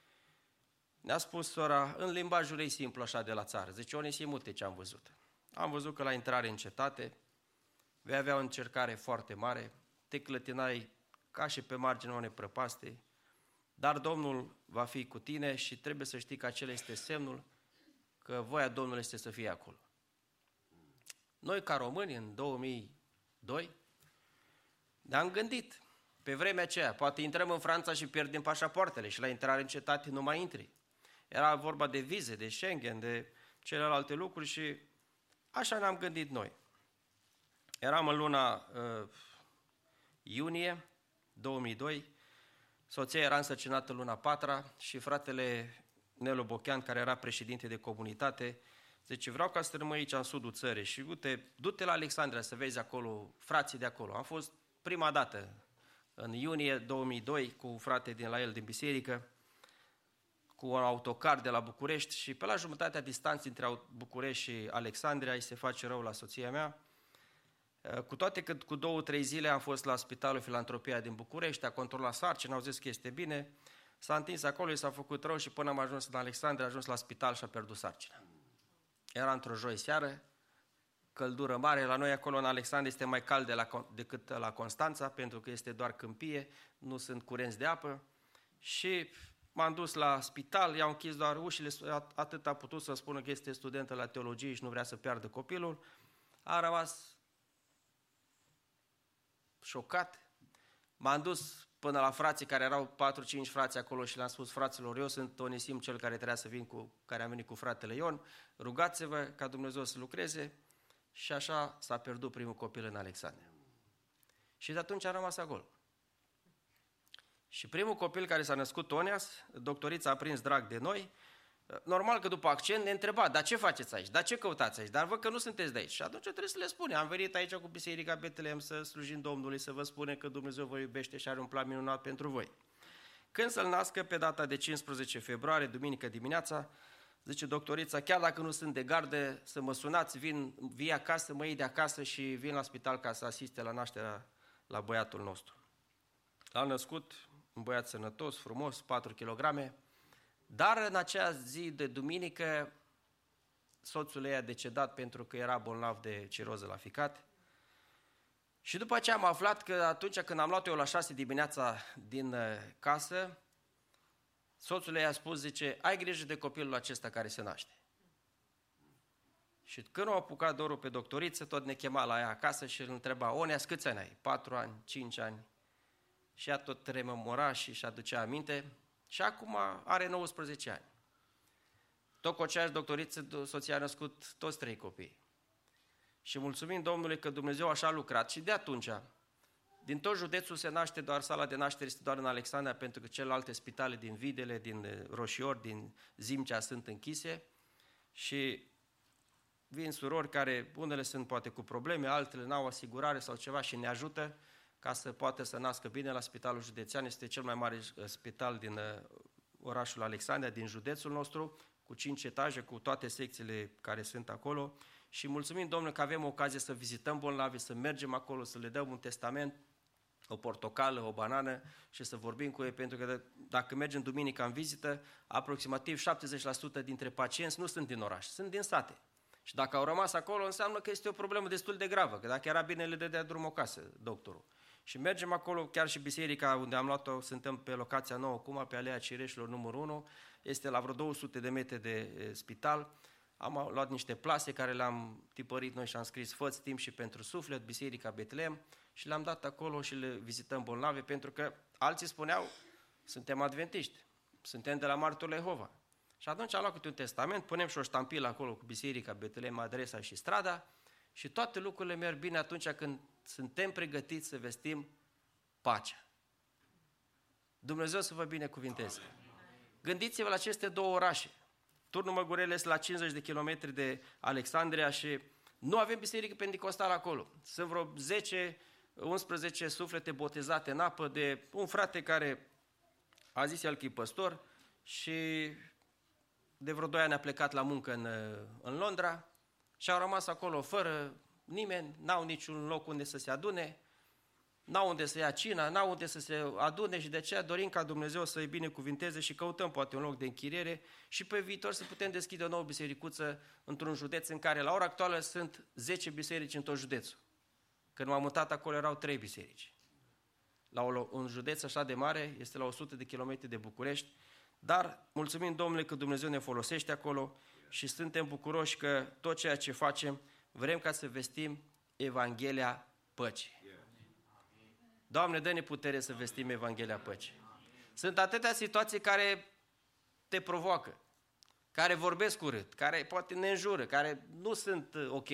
ne-a spus sora, în limbajul ei simplu așa de la țară, zice, Onisimute ce am văzut. Am văzut că la intrare în cetate vei avea o încercare foarte mare, te clătinai ca și pe marginea unei prăpaste, dar Domnul va fi cu tine și trebuie să știi că acela este semnul că voia Domnului este să fie acolo. Noi, ca români, în 2002, ne-am gândit, pe vremea aceea, poate intrăm în Franța și pierdem pașapoartele și la intrare în cetate nu mai intri. Era vorba de vize, de Schengen, de celelalte lucruri și așa ne-am gândit noi. Eram în luna uh, iunie 2002, soția era însărcinată în luna patra și fratele Nelu Bochean, care era președinte de comunitate, zice, vreau ca să rămâi aici în sudul țării și du-te, du-te la Alexandria să vezi acolo, frații de acolo. Am fost prima dată în iunie 2002 cu frate din la el din biserică, cu un autocar de la București și pe la jumătatea distanței între București și Alexandria îi se face rău la soția mea. Cu toate că cu două, trei zile am fost la Spitalul Filantropia din București, a controlat sarcina, au zis că este bine, s-a întins acolo, i s-a făcut rău și până am ajuns în Alexandria, a ajuns la spital și a pierdut sarcina. Era într-o joi seară, căldură mare, la noi acolo în Alexandria este mai cald de la, decât la Constanța, pentru că este doar câmpie, nu sunt curenți de apă și m-am dus la spital, i-au închis doar ușile, atât a putut să spună că este studentă la teologie și nu vrea să piardă copilul. A rămas șocat. M-am dus până la frații care erau 4-5 frați acolo și le-am spus fraților, eu sunt Onisim, cel care trebuia să vin cu, care am venit cu fratele Ion, rugați-vă ca Dumnezeu să lucreze și așa s-a pierdut primul copil în Alexandria. Și de atunci am rămas acolo. Și primul copil care s-a născut, Tonias, doctorița a prins drag de noi, normal că după accent ne întreba, dar ce faceți aici, dar ce căutați aici, dar văd că nu sunteți de aici. Și atunci trebuie să le spune, am venit aici cu Biserica Betlehem să slujim Domnului, să vă spune că Dumnezeu vă iubește și are un plan minunat pentru voi. Când să-l nască, pe data de 15 februarie, duminică dimineața, zice doctorița, chiar dacă nu sunt de gardă, să mă sunați, vin, vii acasă, mă iei de acasă și vin la spital ca să asiste la nașterea la băiatul nostru. L-a născut un băiat sănătos, frumos, 4 kg, dar în acea zi de duminică, soțul ei a decedat pentru că era bolnav de ciroză la ficat. Și după aceea am aflat că atunci când am luat eu la 6 dimineața din uh, casă, soțul ei a spus, zice, ai grijă de copilul acesta care se naște. Și când au apucat dorul pe doctoriță, tot ne chema la ea acasă și îl întreba, Onea, câți ani ai? 4 ani, 5 ani. Și ea tot rememora și și aducea aminte și acum are 19 ani. Tot cu aceeași doctoriță, soția a născut toți trei copii. Și mulțumim Domnului că Dumnezeu așa a lucrat și de atunci, din tot județul se naște doar sala de naștere, este doar în Alexandria, pentru că celelalte spitale din Videle, din eh, Roșior, din Zimcea sunt închise și vin surori care, unele sunt poate cu probleme, altele n-au asigurare sau ceva și ne ajută ca să poată să nască bine la spitalul județean. Este cel mai mare eh, spital din eh, orașul Alexandria, din județul nostru, cu cinci etaje, cu toate secțiile care sunt acolo. Și mulțumim, Domnule, că avem ocazie să vizităm bolnavi, să mergem acolo, să le dăm un testament, o portocală, o banană și să vorbim cu ei, pentru că de- dacă mergem duminica în vizită, aproximativ 70% dintre pacienți nu sunt din oraș, sunt din sate. Și dacă au rămas acolo, înseamnă că este o problemă destul de gravă, că dacă era bine, le dădea drum acasă, doctorul. Și mergem acolo, chiar și biserica unde am luat-o, suntem pe locația nouă, acum, pe Alea Cireșilor, numărul 1, este la vreo 200 de metri de e, spital. Am luat niște plase care le-am tipărit noi și am scris Făți timp și pentru suflet, Biserica Betleem și le-am dat acolo și le vizităm bolnavi pentru că alții spuneau, suntem adventiști, suntem de la Martul Jehova. Și atunci am luat câte un testament, punem și o ștampilă acolo cu Biserica Betleem, adresa și strada și toate lucrurile merg bine atunci când suntem pregătiți să vestim pacea. Dumnezeu să vă binecuvinteze. Gândiți-vă la aceste două orașe. Turnul Măgurele este la 50 de kilometri de Alexandria și nu avem biserică pentecostală acolo. Sunt vreo 10, 11 suflete botezate în apă de un frate care a zis el că e păstor și de vreo 2 ani a plecat la muncă în, în Londra și au rămas acolo fără nimeni, n-au niciun loc unde să se adune, n-au unde să ia cina, n-au unde să se adune și de aceea dorim ca Dumnezeu să-i binecuvinteze și căutăm poate un loc de închiriere și pe viitor să putem deschide o nouă bisericuță într-un județ în care la ora actuală sunt 10 biserici în tot județul. Când m-am mutat acolo erau 3 biserici. La o- un județ așa de mare, este la 100 de kilometri de București, dar mulțumim Domnului că Dumnezeu ne folosește acolo și suntem bucuroși că tot ceea ce facem vrem ca să vestim Evanghelia păcii. Doamne, dă-ne putere să vestim Evanghelia păcii. Sunt atâtea situații care te provoacă, care vorbesc urât, care poate ne înjură, care nu sunt uh, ok.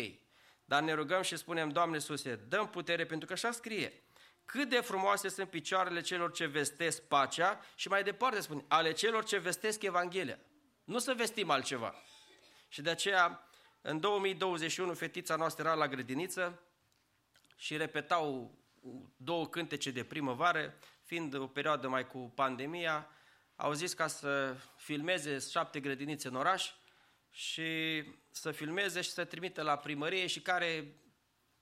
Dar ne rugăm și spunem, Doamne Iisuse, dăm putere, pentru că așa scrie. Cât de frumoase sunt picioarele celor ce vestesc pacea și mai departe spune, ale celor ce vestesc Evanghelia. Nu să vestim altceva. Și de aceea, în 2021, fetița noastră era la grădiniță și repetau două cântece de primăvară, fiind o perioadă mai cu pandemia, au zis ca să filmeze șapte grădinițe în oraș și să filmeze și să trimite la primărie și care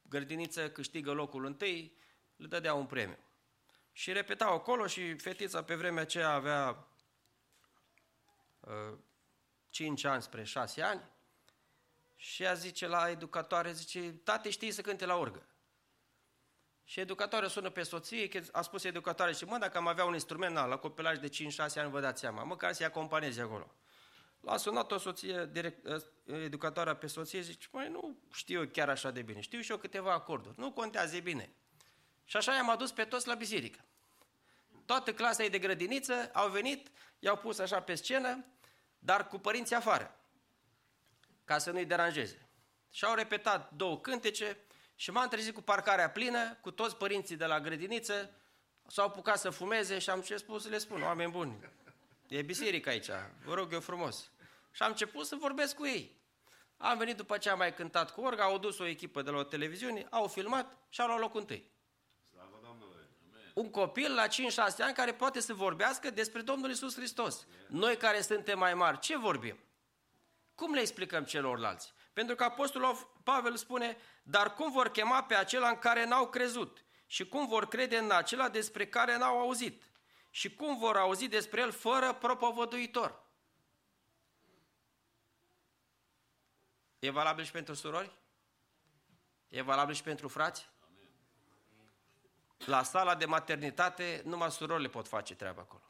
grădiniță câștigă locul întâi, le dădea un premiu. Și repetau acolo și fetița pe vremea aceea avea uh, 5 ani spre 6 ani și ea zice la educatoare, zice, tate știi să cânte la orgă. Și educatoarea sună pe soție, că a spus educatoare și mă, dacă am avea un instrument na, la copilaj de 5-6 ani, vă dați seama, măcar să-i acompanieze acolo. L-a sunat o soție, direct, educatoarea pe soție, zice, mai nu știu eu chiar așa de bine, știu și eu câteva acorduri, nu contează, e bine. Și așa i-am adus pe toți la biserică. Toată clasa ei de grădiniță au venit, i-au pus așa pe scenă, dar cu părinții afară, ca să nu-i deranjeze. Și au repetat două cântece și m-am trezit cu parcarea plină, cu toți părinții de la grădiniță, s-au apucat să fumeze și am ce spus să le spun, oameni buni, e biserică aici, vă rog eu frumos. Și am început să vorbesc cu ei. Am venit după ce am mai cântat cu orga, au dus o echipă de la o televiziune, au filmat și au luat locul întâi. Un copil la 5-6 ani care poate să vorbească despre Domnul Isus Hristos. Noi care suntem mai mari, ce vorbim? Cum le explicăm celorlalți? Pentru că Apostolul Pavel spune, dar cum vor chema pe acela în care n-au crezut? Și cum vor crede în acela despre care n-au auzit? Și cum vor auzi despre el fără propovăduitor? E valabil și pentru surori? E valabil și pentru frați? La sala de maternitate, numai surorile pot face treaba acolo.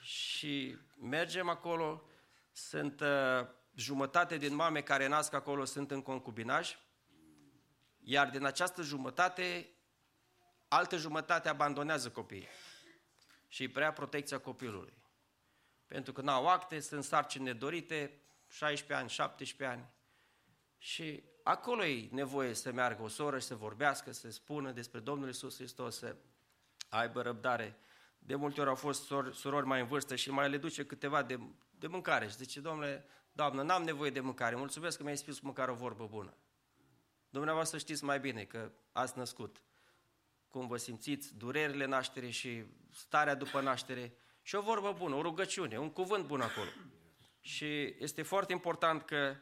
Și mergem acolo, sunt uh, jumătate din mame care nasc acolo sunt în concubinaj, iar din această jumătate altă jumătate abandonează copiii și îi prea protecția copilului. Pentru că n-au acte, sunt sarcini nedorite, 16 ani, 17 ani. Și acolo e nevoie să meargă o soră și să vorbească, să spună despre Domnul Isus Hristos, să aibă răbdare. De multe ori au fost sor, surori mai în vârstă și mai le duce câteva de, de mâncare. Și zice, domnule, doamnă, n-am nevoie de mâncare, mulțumesc că mi-ai spus măcar o vorbă bună. Dumneavoastră știți mai bine că ați născut. Cum vă simțiți, durerile naștere și starea după naștere. Și o vorbă bună, o rugăciune, un cuvânt bun acolo. Și este foarte important că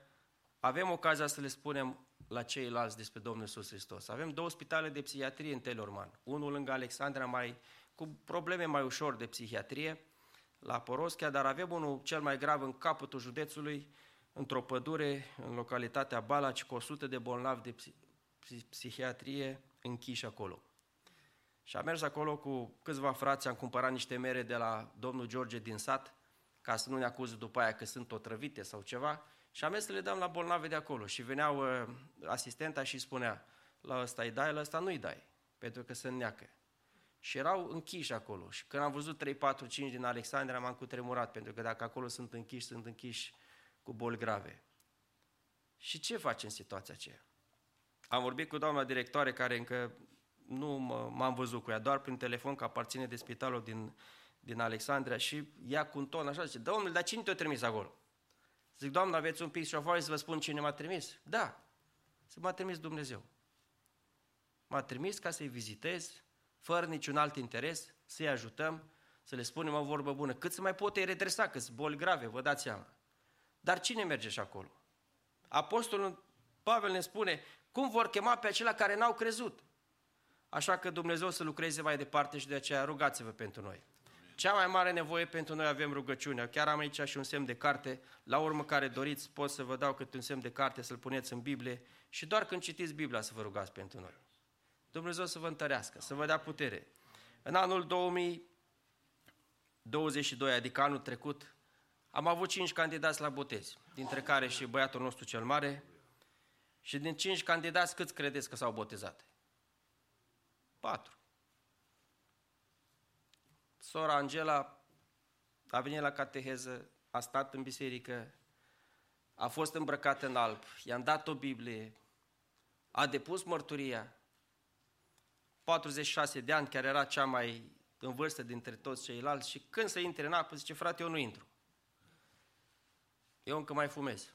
avem ocazia să le spunem la ceilalți despre Domnul Iisus Hristos. Avem două spitale de psihiatrie în Telorman. Unul lângă Alexandra, mai, cu probleme mai ușor de psihiatrie, la Poroschia, dar avem unul cel mai grav în capătul județului, într-o pădure, în localitatea Balaci, cu 100 de bolnavi de psi- psi- psihiatrie închiși acolo. Și am mers acolo cu câțiva frați, am cumpărat niște mere de la domnul George din sat, ca să nu ne acuze după aia că sunt otrăvite sau ceva, și am mers să le dăm la bolnave de acolo. Și veneau uh, asistenta și spunea, la ăsta îi dai, la ăsta nu-i dai, pentru că se neacă. Și erau închiși acolo. Și când am văzut 3, 4, 5 din Alexandria, m-am cutremurat, pentru că dacă acolo sunt închiși, sunt închiși cu boli grave. Și ce faci în situația aceea? Am vorbit cu doamna directoare, care încă nu mă- m-am văzut cu ea, doar prin telefon, că aparține de spitalul din, din Alexandria și ea cu un ton așa, zice, domnule, dar cine te-a trimis acolo? Zic, doamnă, aveți un pic șofoare să vă spun cine m-a trimis? Da. Să m-a trimis Dumnezeu. M-a trimis ca să-i vizitez, fără niciun alt interes, să-i ajutăm, să le spunem o vorbă bună. Cât să mai pot ei redresa, că sunt boli grave, vă dați seama. Dar cine merge și acolo? Apostolul Pavel ne spune, cum vor chema pe acelea care n-au crezut? Așa că Dumnezeu să lucreze mai departe și de aceea rugați-vă pentru noi. Cea mai mare nevoie pentru noi avem rugăciunea. Chiar am aici și un semn de carte. La urmă care doriți, pot să vă dau câte un semn de carte, să-l puneți în Biblie și doar când citiți Biblia să vă rugați pentru noi. Dumnezeu să vă întărească, să vă dea putere. În anul 2022, adică anul trecut, am avut cinci candidați la botezi, dintre care și băiatul nostru cel mare. Și din cinci candidați, câți credeți că s-au botezat? Patru. Sora Angela a venit la cateheză, a stat în biserică, a fost îmbrăcată în alb, i-am dat o Biblie, a depus mărturia, 46 de ani, care era cea mai în vârstă dintre toți ceilalți și când să intre în apă, zice, frate, eu nu intru. Eu încă mai fumez.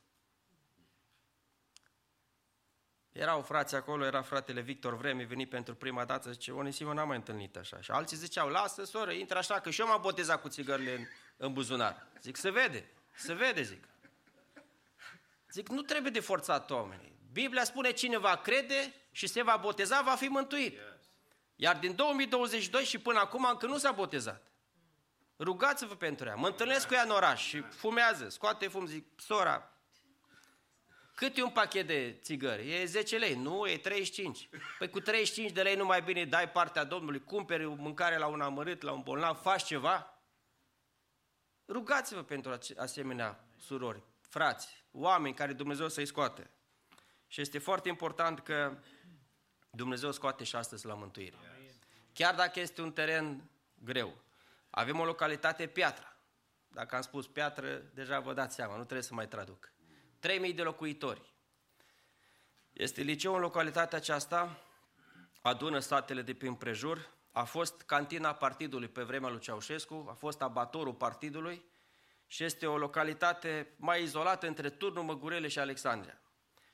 Erau frați acolo, era fratele Victor Vreme, venit pentru prima dată, zice, Onesimo n-am mai întâlnit așa. Și alții ziceau, lasă, soră, intră așa, că și eu m-am botezat cu țigările în, în buzunar. Zic, se vede, se vede, zic. Zic, nu trebuie de forțat oamenii. Biblia spune, cine va crede și se va boteza, va fi mântuit. Iar din 2022 și până acum încă nu s-a botezat. Rugați-vă pentru ea. Mă întâlnesc cu ea în oraș și fumează, scoate fum, zic, sora, cât e un pachet de țigări? E 10 lei, nu, e 35. Păi cu 35 de lei nu mai bine dai partea Domnului, cumperi o mâncare la un amărât, la un bolnav, faci ceva? Rugați-vă pentru ace- asemenea surori, frați, oameni care Dumnezeu să-i scoate. Și este foarte important că Dumnezeu scoate și astăzi la mântuire. Chiar dacă este un teren greu. Avem o localitate piatră. Dacă am spus piatră, deja vă dați seama, nu trebuie să mai traduc. 3000 de locuitori. Este liceu în localitatea aceasta, adună satele de pe împrejur, a fost cantina partidului pe vremea lui Ceaușescu, a fost abatorul partidului și este o localitate mai izolată între Turnul Măgurele și Alexandria.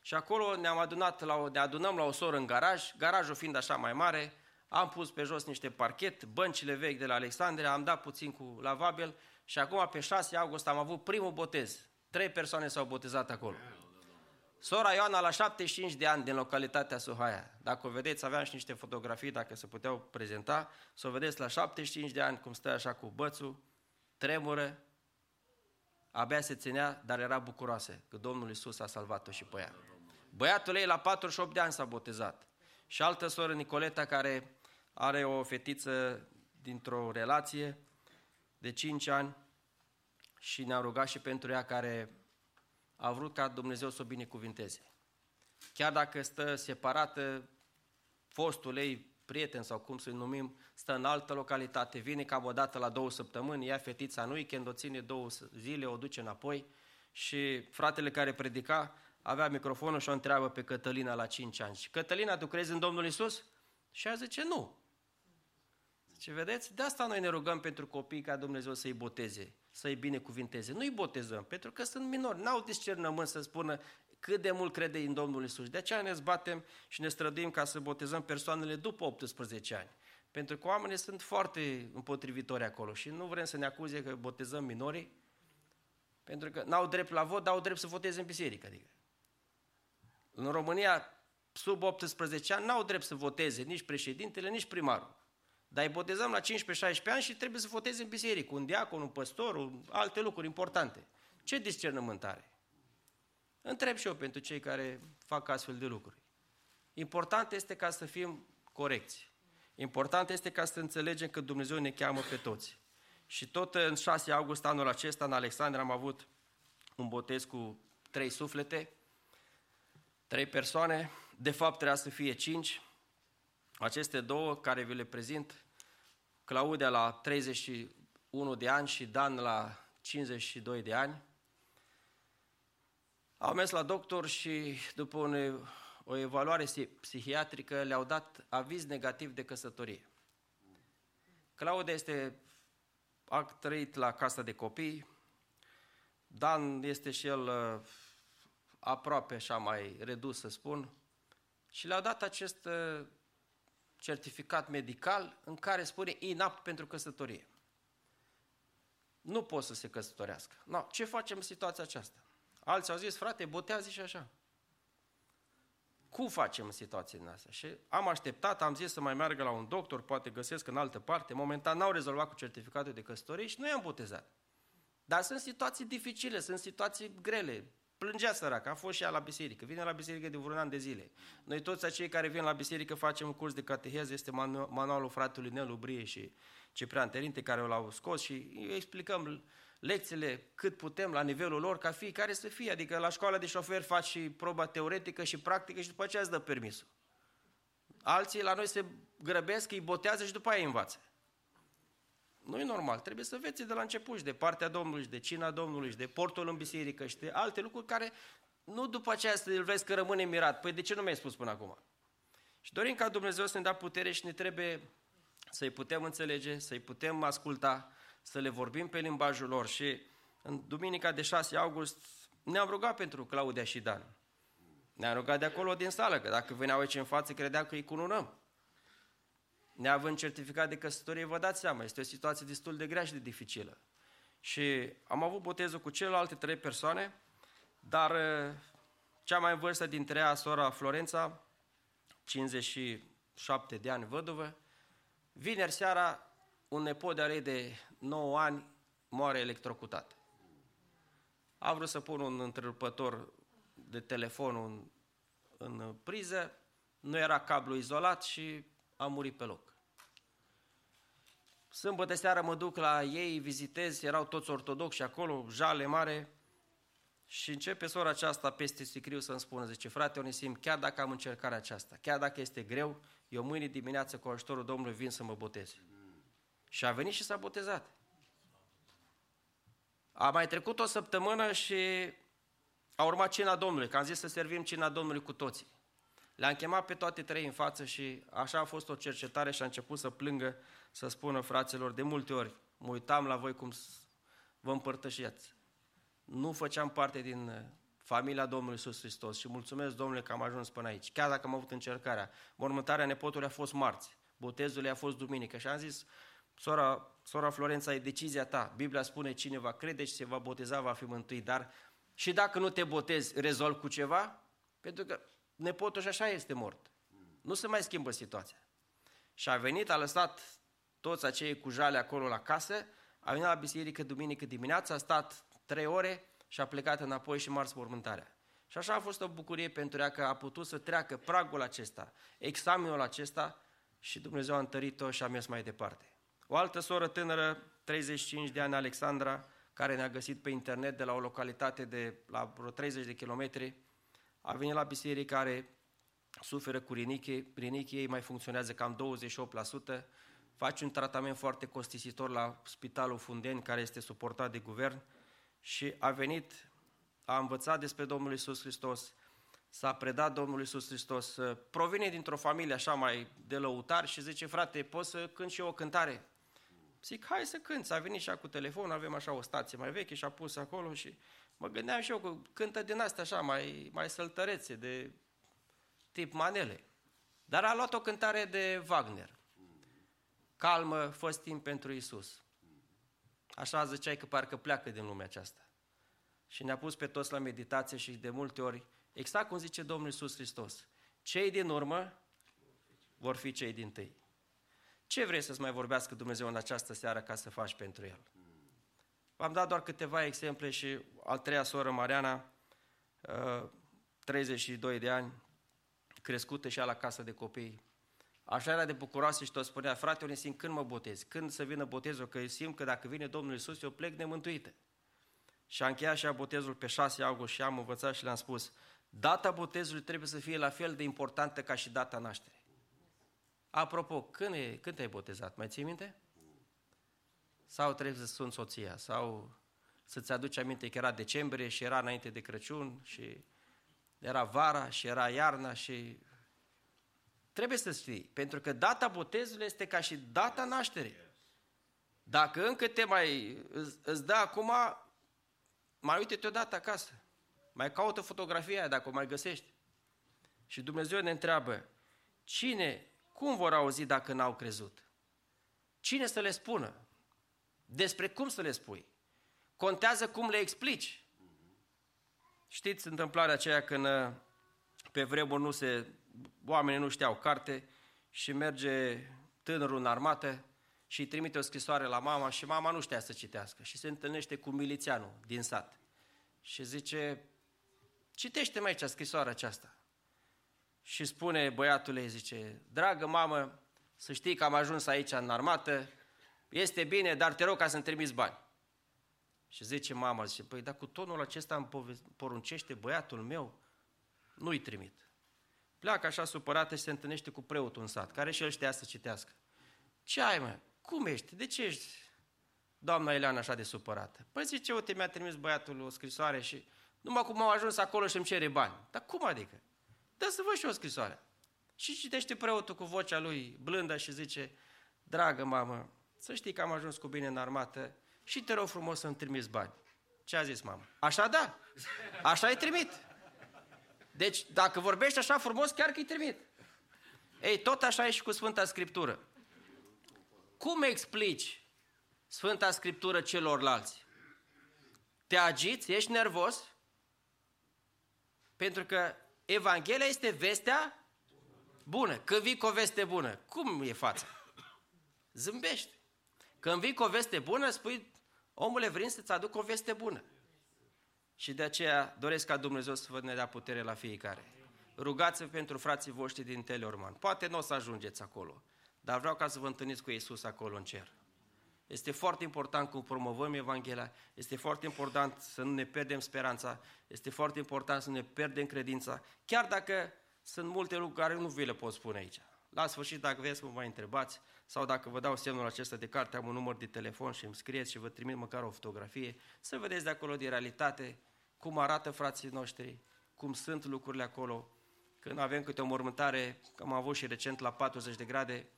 Și acolo ne-am adunat la o, ne adunăm la o soră în garaj, garajul fiind așa mai mare, am pus pe jos niște parchet, băncile vechi de la Alexandria, am dat puțin cu lavabil și acum pe 6 august am avut primul botez. Trei persoane s-au botezat acolo. Sora Ioana la 75 de ani din localitatea Suhaia. Dacă o vedeți, aveam și niște fotografii, dacă se puteau prezenta, să o vedeți la 75 de ani cum stă așa cu bățul, tremură, abia se ținea, dar era bucuroasă că Domnul Isus a salvat-o și pe ea. Băiatul ei la 48 de ani s-a botezat. Și altă soră, Nicoleta, care are o fetiță dintr-o relație de 5 ani și ne-a rugat și pentru ea care a vrut ca Dumnezeu să o binecuvinteze. Chiar dacă stă separată, fostul ei prieten sau cum să-i numim, stă în altă localitate, vine cam o dată la două săptămâni, ia fetița în weekend, o ține două zile, o duce înapoi și fratele care predica avea microfonul și o întreabă pe Cătălina la 5 ani. Și Cătălina, tu crezi în Domnul Isus? Și ea zice, nu. Zice, vedeți, de asta noi ne rugăm pentru copii ca Dumnezeu să-i boteze, să-i binecuvinteze. Nu-i botezăm, pentru că sunt minori, n-au discernământ să spună cât de mult crede în Domnul Isus. De aceea ne zbatem și ne străduim ca să botezăm persoanele după 18 ani. Pentru că oamenii sunt foarte împotrivitori acolo și nu vrem să ne acuze că botezăm minorii, pentru că n-au drept la vot, dar au drept să voteze în biserică. Adică. În România, sub 18 ani, n-au drept să voteze nici președintele, nici primarul. Dar îi botezăm la 15-16 ani și trebuie să voteze în biserică, un diacon, un păstor, un, alte lucruri importante. Ce discernământ are? Întreb și eu pentru cei care fac astfel de lucruri. Important este ca să fim corecți. Important este ca să înțelegem că Dumnezeu ne cheamă pe toți. Și tot în 6 august anul acesta, în Alexandria, am avut un botez cu trei suflete, trei persoane, de fapt trebuia să fie cinci. Aceste două care vi le prezint, Claudia la 31 de ani și Dan la 52 de ani, au mers la doctor și după une, o evaluare psihiatrică le-au dat aviz negativ de căsătorie. Claudia este, a trăit la casa de copii, Dan este și el uh, aproape așa mai redus, să spun, și le-au dat acest uh, certificat medical în care spune inapt pentru căsătorie. Nu pot să se căsătorească. No, ce facem în situația aceasta? Alții au zis, frate, botează și așa. Cum facem în situația din asta? Și am așteptat, am zis să mai meargă la un doctor, poate găsesc în altă parte. Momentan n-au rezolvat cu certificatul de căsătorie și nu i-am botezat. Dar sunt situații dificile, sunt situații grele. Plângea săracă, a fost și ea la biserică, vine la biserică de vreun an de zile. Noi toți acei care vin la biserică facem un curs de catehez, este manualul fratelui Nelu Brie și Ciprian Terinte care l-au scos și îi explicăm lecțiile cât putem la nivelul lor, ca fiecare să fie. Adică la școala de șofer faci și proba teoretică și practică și după aceea îți dă permisul. Alții la noi se grăbesc, îi botează și după aia îi învață. Nu e normal, trebuie să veți de la început și de partea Domnului și de cina Domnului și de portul în biserică și de alte lucruri care nu după aceea să îl vezi că rămâne mirat. Păi de ce nu mi-ai spus până acum? Și dorim ca Dumnezeu să ne dea putere și ne trebuie să-i putem înțelege, să-i putem asculta, să le vorbim pe limbajul lor. Și în duminica de 6 august ne-am rugat pentru Claudia și Dan. Ne-am rugat de acolo din sală, că dacă veneau aici în față, credeam că îi cununăm. Neavând certificat de căsătorie, vă dați seama, este o situație destul de grea și de dificilă. Și am avut botezul cu celelalte trei persoane, dar uh, cea mai în vârstă dintre ea, sora Florența, 57 de ani văduvă, vineri seara un nepot de ei de 9 ani moare electrocutat. A vrut să pun un întrerupător de telefon în, în priză, nu era cablu izolat și a murit pe loc. Sâmbătă seara mă duc la ei, vizitez, erau toți ortodoxi acolo, jale mare, și începe sora aceasta peste sicriu să-mi spună, zice, frate Onisim, chiar dacă am încercarea aceasta, chiar dacă este greu, eu mâine dimineață cu ajutorul Domnului vin să mă botez. Și a venit și s-a botezat. A mai trecut o săptămână și a urmat cina Domnului, că am zis să servim cina Domnului cu toții. Le-am chemat pe toate trei în față și așa a fost o cercetare și a început să plângă, să spună fraților, de multe ori mă uitam la voi cum vă împărtășiați. Nu făceam parte din uh, familia Domnului Iisus Hristos și mulțumesc Domnule că am ajuns până aici. Chiar dacă am avut încercarea. Mormântarea nepotului a fost marți, botezul a fost duminică și am zis, sora, sora Florența, e decizia ta. Biblia spune cine va crede și se va boteza va fi mântuit, dar și dacă nu te botezi, rezolv cu ceva? Pentru că nepotul și așa este mort. Nu se mai schimbă situația. Și a venit, a lăsat toți acei cu jale acolo la casă, a venit la biserică duminică dimineața, a stat trei ore și a plecat înapoi și mars mormântarea. Și așa a fost o bucurie pentru ea că a putut să treacă pragul acesta, examenul acesta și Dumnezeu a întărit-o și a mers mai departe. O altă soră tânără, 35 de ani, Alexandra, care ne-a găsit pe internet de la o localitate de la vreo 30 de kilometri, a venit la biserică, are suferă cu rinichie, rinichie ei mai funcționează cam 28%, face un tratament foarte costisitor la Spitalul Fundeni, care este suportat de guvern și a venit, a învățat despre Domnul Isus Hristos, s-a predat Domnului Isus Hristos, uh, provine dintr-o familie așa mai de lăutar și zice, frate, poți să cânt și eu o cântare? Zic, hai să cânt, a venit și cu telefon, avem așa o stație mai veche și a pus acolo și mă gândeam și eu că cântă din astea așa, mai, mai săltărețe, de tip manele. Dar a luat o cântare de Wagner. Calmă, fă timp pentru Isus. Așa ziceai că parcă pleacă din lumea aceasta. Și ne-a pus pe toți la meditație și de multe ori, exact cum zice Domnul Isus Hristos, cei din urmă vor fi cei din tâi. Ce vrei să-ți mai vorbească Dumnezeu în această seară ca să faci pentru El? V-am dat doar câteva exemple și al treia soră, Mariana, uh, 32 de ani, crescută și ea la casă de copii. Așa era de bucuroasă și tot spunea, frate, eu simt când mă botez, când să vină botezul, că eu simt că dacă vine Domnul Isus, eu plec nemântuită. Și a încheiat și a botezul pe 6 august și am învățat și le-am spus, data botezului trebuie să fie la fel de importantă ca și data nașterii. Apropo, când, e, când te-ai botezat? Mai ții minte? Sau trebuie să sun soția? Sau să-ți aduci aminte că era decembrie și era înainte de Crăciun și era vara și era iarna și... Trebuie să știi, pentru că data botezului este ca și data nașterii. Dacă încă te mai îți, îți dă acum, mai uite-te odată acasă. Mai caută fotografia aia dacă o mai găsești. Și Dumnezeu ne întreabă, cine, cum vor auzi dacă n-au crezut? Cine să le spună? Despre cum să le spui? Contează cum le explici. Știți întâmplarea aceea când uh, pe vremuri nu se, oamenii nu știau carte și merge tânărul în armată și îi trimite o scrisoare la mama și mama nu știa să citească și se întâlnește cu milițianul din sat și zice, citește mai aici scrisoarea aceasta. Și spune băiatul ei, zice, dragă mamă, să știi că am ajuns aici în armată, este bine, dar te rog ca să-mi trimiți bani. Și zice mama, zice, păi dar cu tonul acesta îmi pove- poruncește băiatul meu, nu-i trimit. Pleacă așa supărată și se întâlnește cu preotul în sat, care și el știa să citească. Ce ai, mă? Cum ești? De ce ești, doamna Eleana, așa de supărată? Păi zice, uite, mi-a trimis băiatul o scrisoare și numai cum am ajuns acolo și îmi cere bani. Dar cum adică? Dă să văd și o scrisoare. Și citește preotul cu vocea lui blândă și zice, dragă mamă, să știi că am ajuns cu bine în armată și te rog frumos să-mi trimiți bani. Ce a zis mama? Așa da, așa îi trimit. Deci, dacă vorbești așa frumos, chiar că îi trimit. Ei, tot așa e și cu Sfânta Scriptură. Cum explici Sfânta Scriptură celorlalți? Te agiți? Ești nervos? Pentru că Evanghelia este vestea bună. Când vii cu o veste bună, cum e fața? Zâmbești. Când vii cu o veste bună, spui, omule, vrem să-ți aduc o veste bună. Și de aceea doresc ca Dumnezeu să vă ne dea putere la fiecare. Rugați-vă pentru frații voștri din Teleorman. Poate nu o să ajungeți acolo, dar vreau ca să vă întâlniți cu Iisus acolo în cer. Este foarte important cum promovăm Evanghelia, este foarte important să nu ne pierdem speranța, este foarte important să nu ne pierdem credința, chiar dacă sunt multe lucruri care nu vi le pot spune aici. La sfârșit, dacă vreți să mă mai întrebați sau dacă vă dau semnul acesta de carte, am un număr de telefon și îmi scrieți și vă trimit măcar o fotografie, să vedeți de acolo de realitate cum arată frații noștri, cum sunt lucrurile acolo. Când avem câte o mormântare, că am avut și recent la 40 de grade,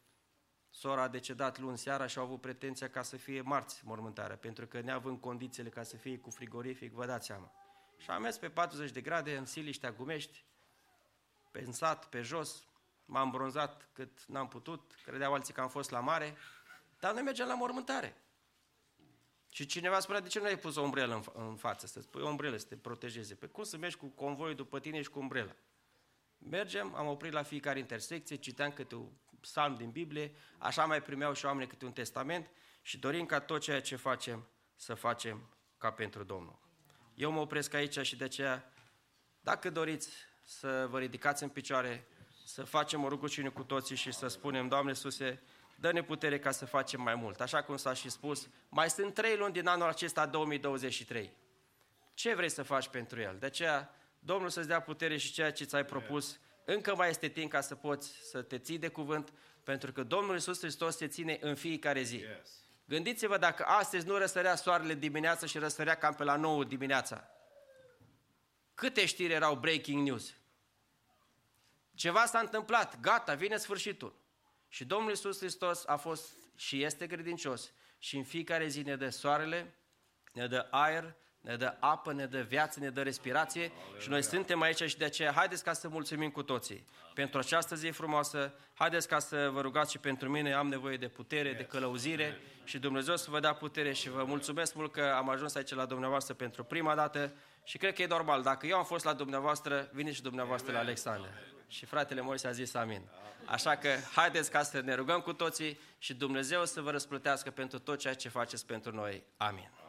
sora a decedat luni seara și au avut pretenția ca să fie marți mormântarea, pentru că neavând condițiile ca să fie cu frigorific, vă dați seama. Și am mers pe 40 de grade în Siliștea Gumești, pe în sat, pe jos, m-am bronzat cât n-am putut, credeau alții că am fost la mare, dar noi mergem la mormântare. Și cineva spunea, de ce nu ai pus o umbrelă în, fa- în față, să pui o umbrelă să te protejeze? Pe cum să mergi cu convoiul după tine și cu umbrela? Mergem, am oprit la fiecare intersecție, citeam câte un psalm din Biblie, așa mai primeau și oamenii câte un testament și dorim ca tot ceea ce facem să facem ca pentru Domnul. Eu mă opresc aici și de aceea, dacă doriți să vă ridicați în picioare, să facem o rugăciune cu toții și să spunem, Doamne Iisuse, dă-ne putere ca să facem mai mult. Așa cum s-a și spus, mai sunt trei luni din anul acesta 2023. Ce vrei să faci pentru el? De aceea, Domnul să-ți dea putere și ceea ce ți-ai propus Încă mai este timp ca să poți să te ții de cuvânt, pentru că Domnul Iisus Hristos se ține în fiecare zi. Yes. Gândiți-vă dacă astăzi nu răsărea soarele dimineața și răsărea cam pe la 9 dimineața. Câte știri erau breaking news? Ceva s-a întâmplat, gata, vine sfârșitul. Și Domnul Iisus Hristos a fost și este credincios și în fiecare zi ne dă soarele, ne dă aer, ne dă apă, ne dă viață, ne dă respirație și noi suntem aici și de aceea haideți ca să mulțumim cu toții pentru această zi frumoasă, haideți ca să vă rugați și pentru mine, am nevoie de putere, de călăuzire și Dumnezeu să vă dea putere și vă mulțumesc mult că am ajuns aici la dumneavoastră pentru prima dată și cred că e normal, dacă eu am fost la dumneavoastră, veniți și dumneavoastră la Alexandru. Și fratele Moise a zis amin. Așa că haideți ca să ne rugăm cu toții și Dumnezeu să vă răsplătească pentru tot ceea ce faceți pentru noi. Amin.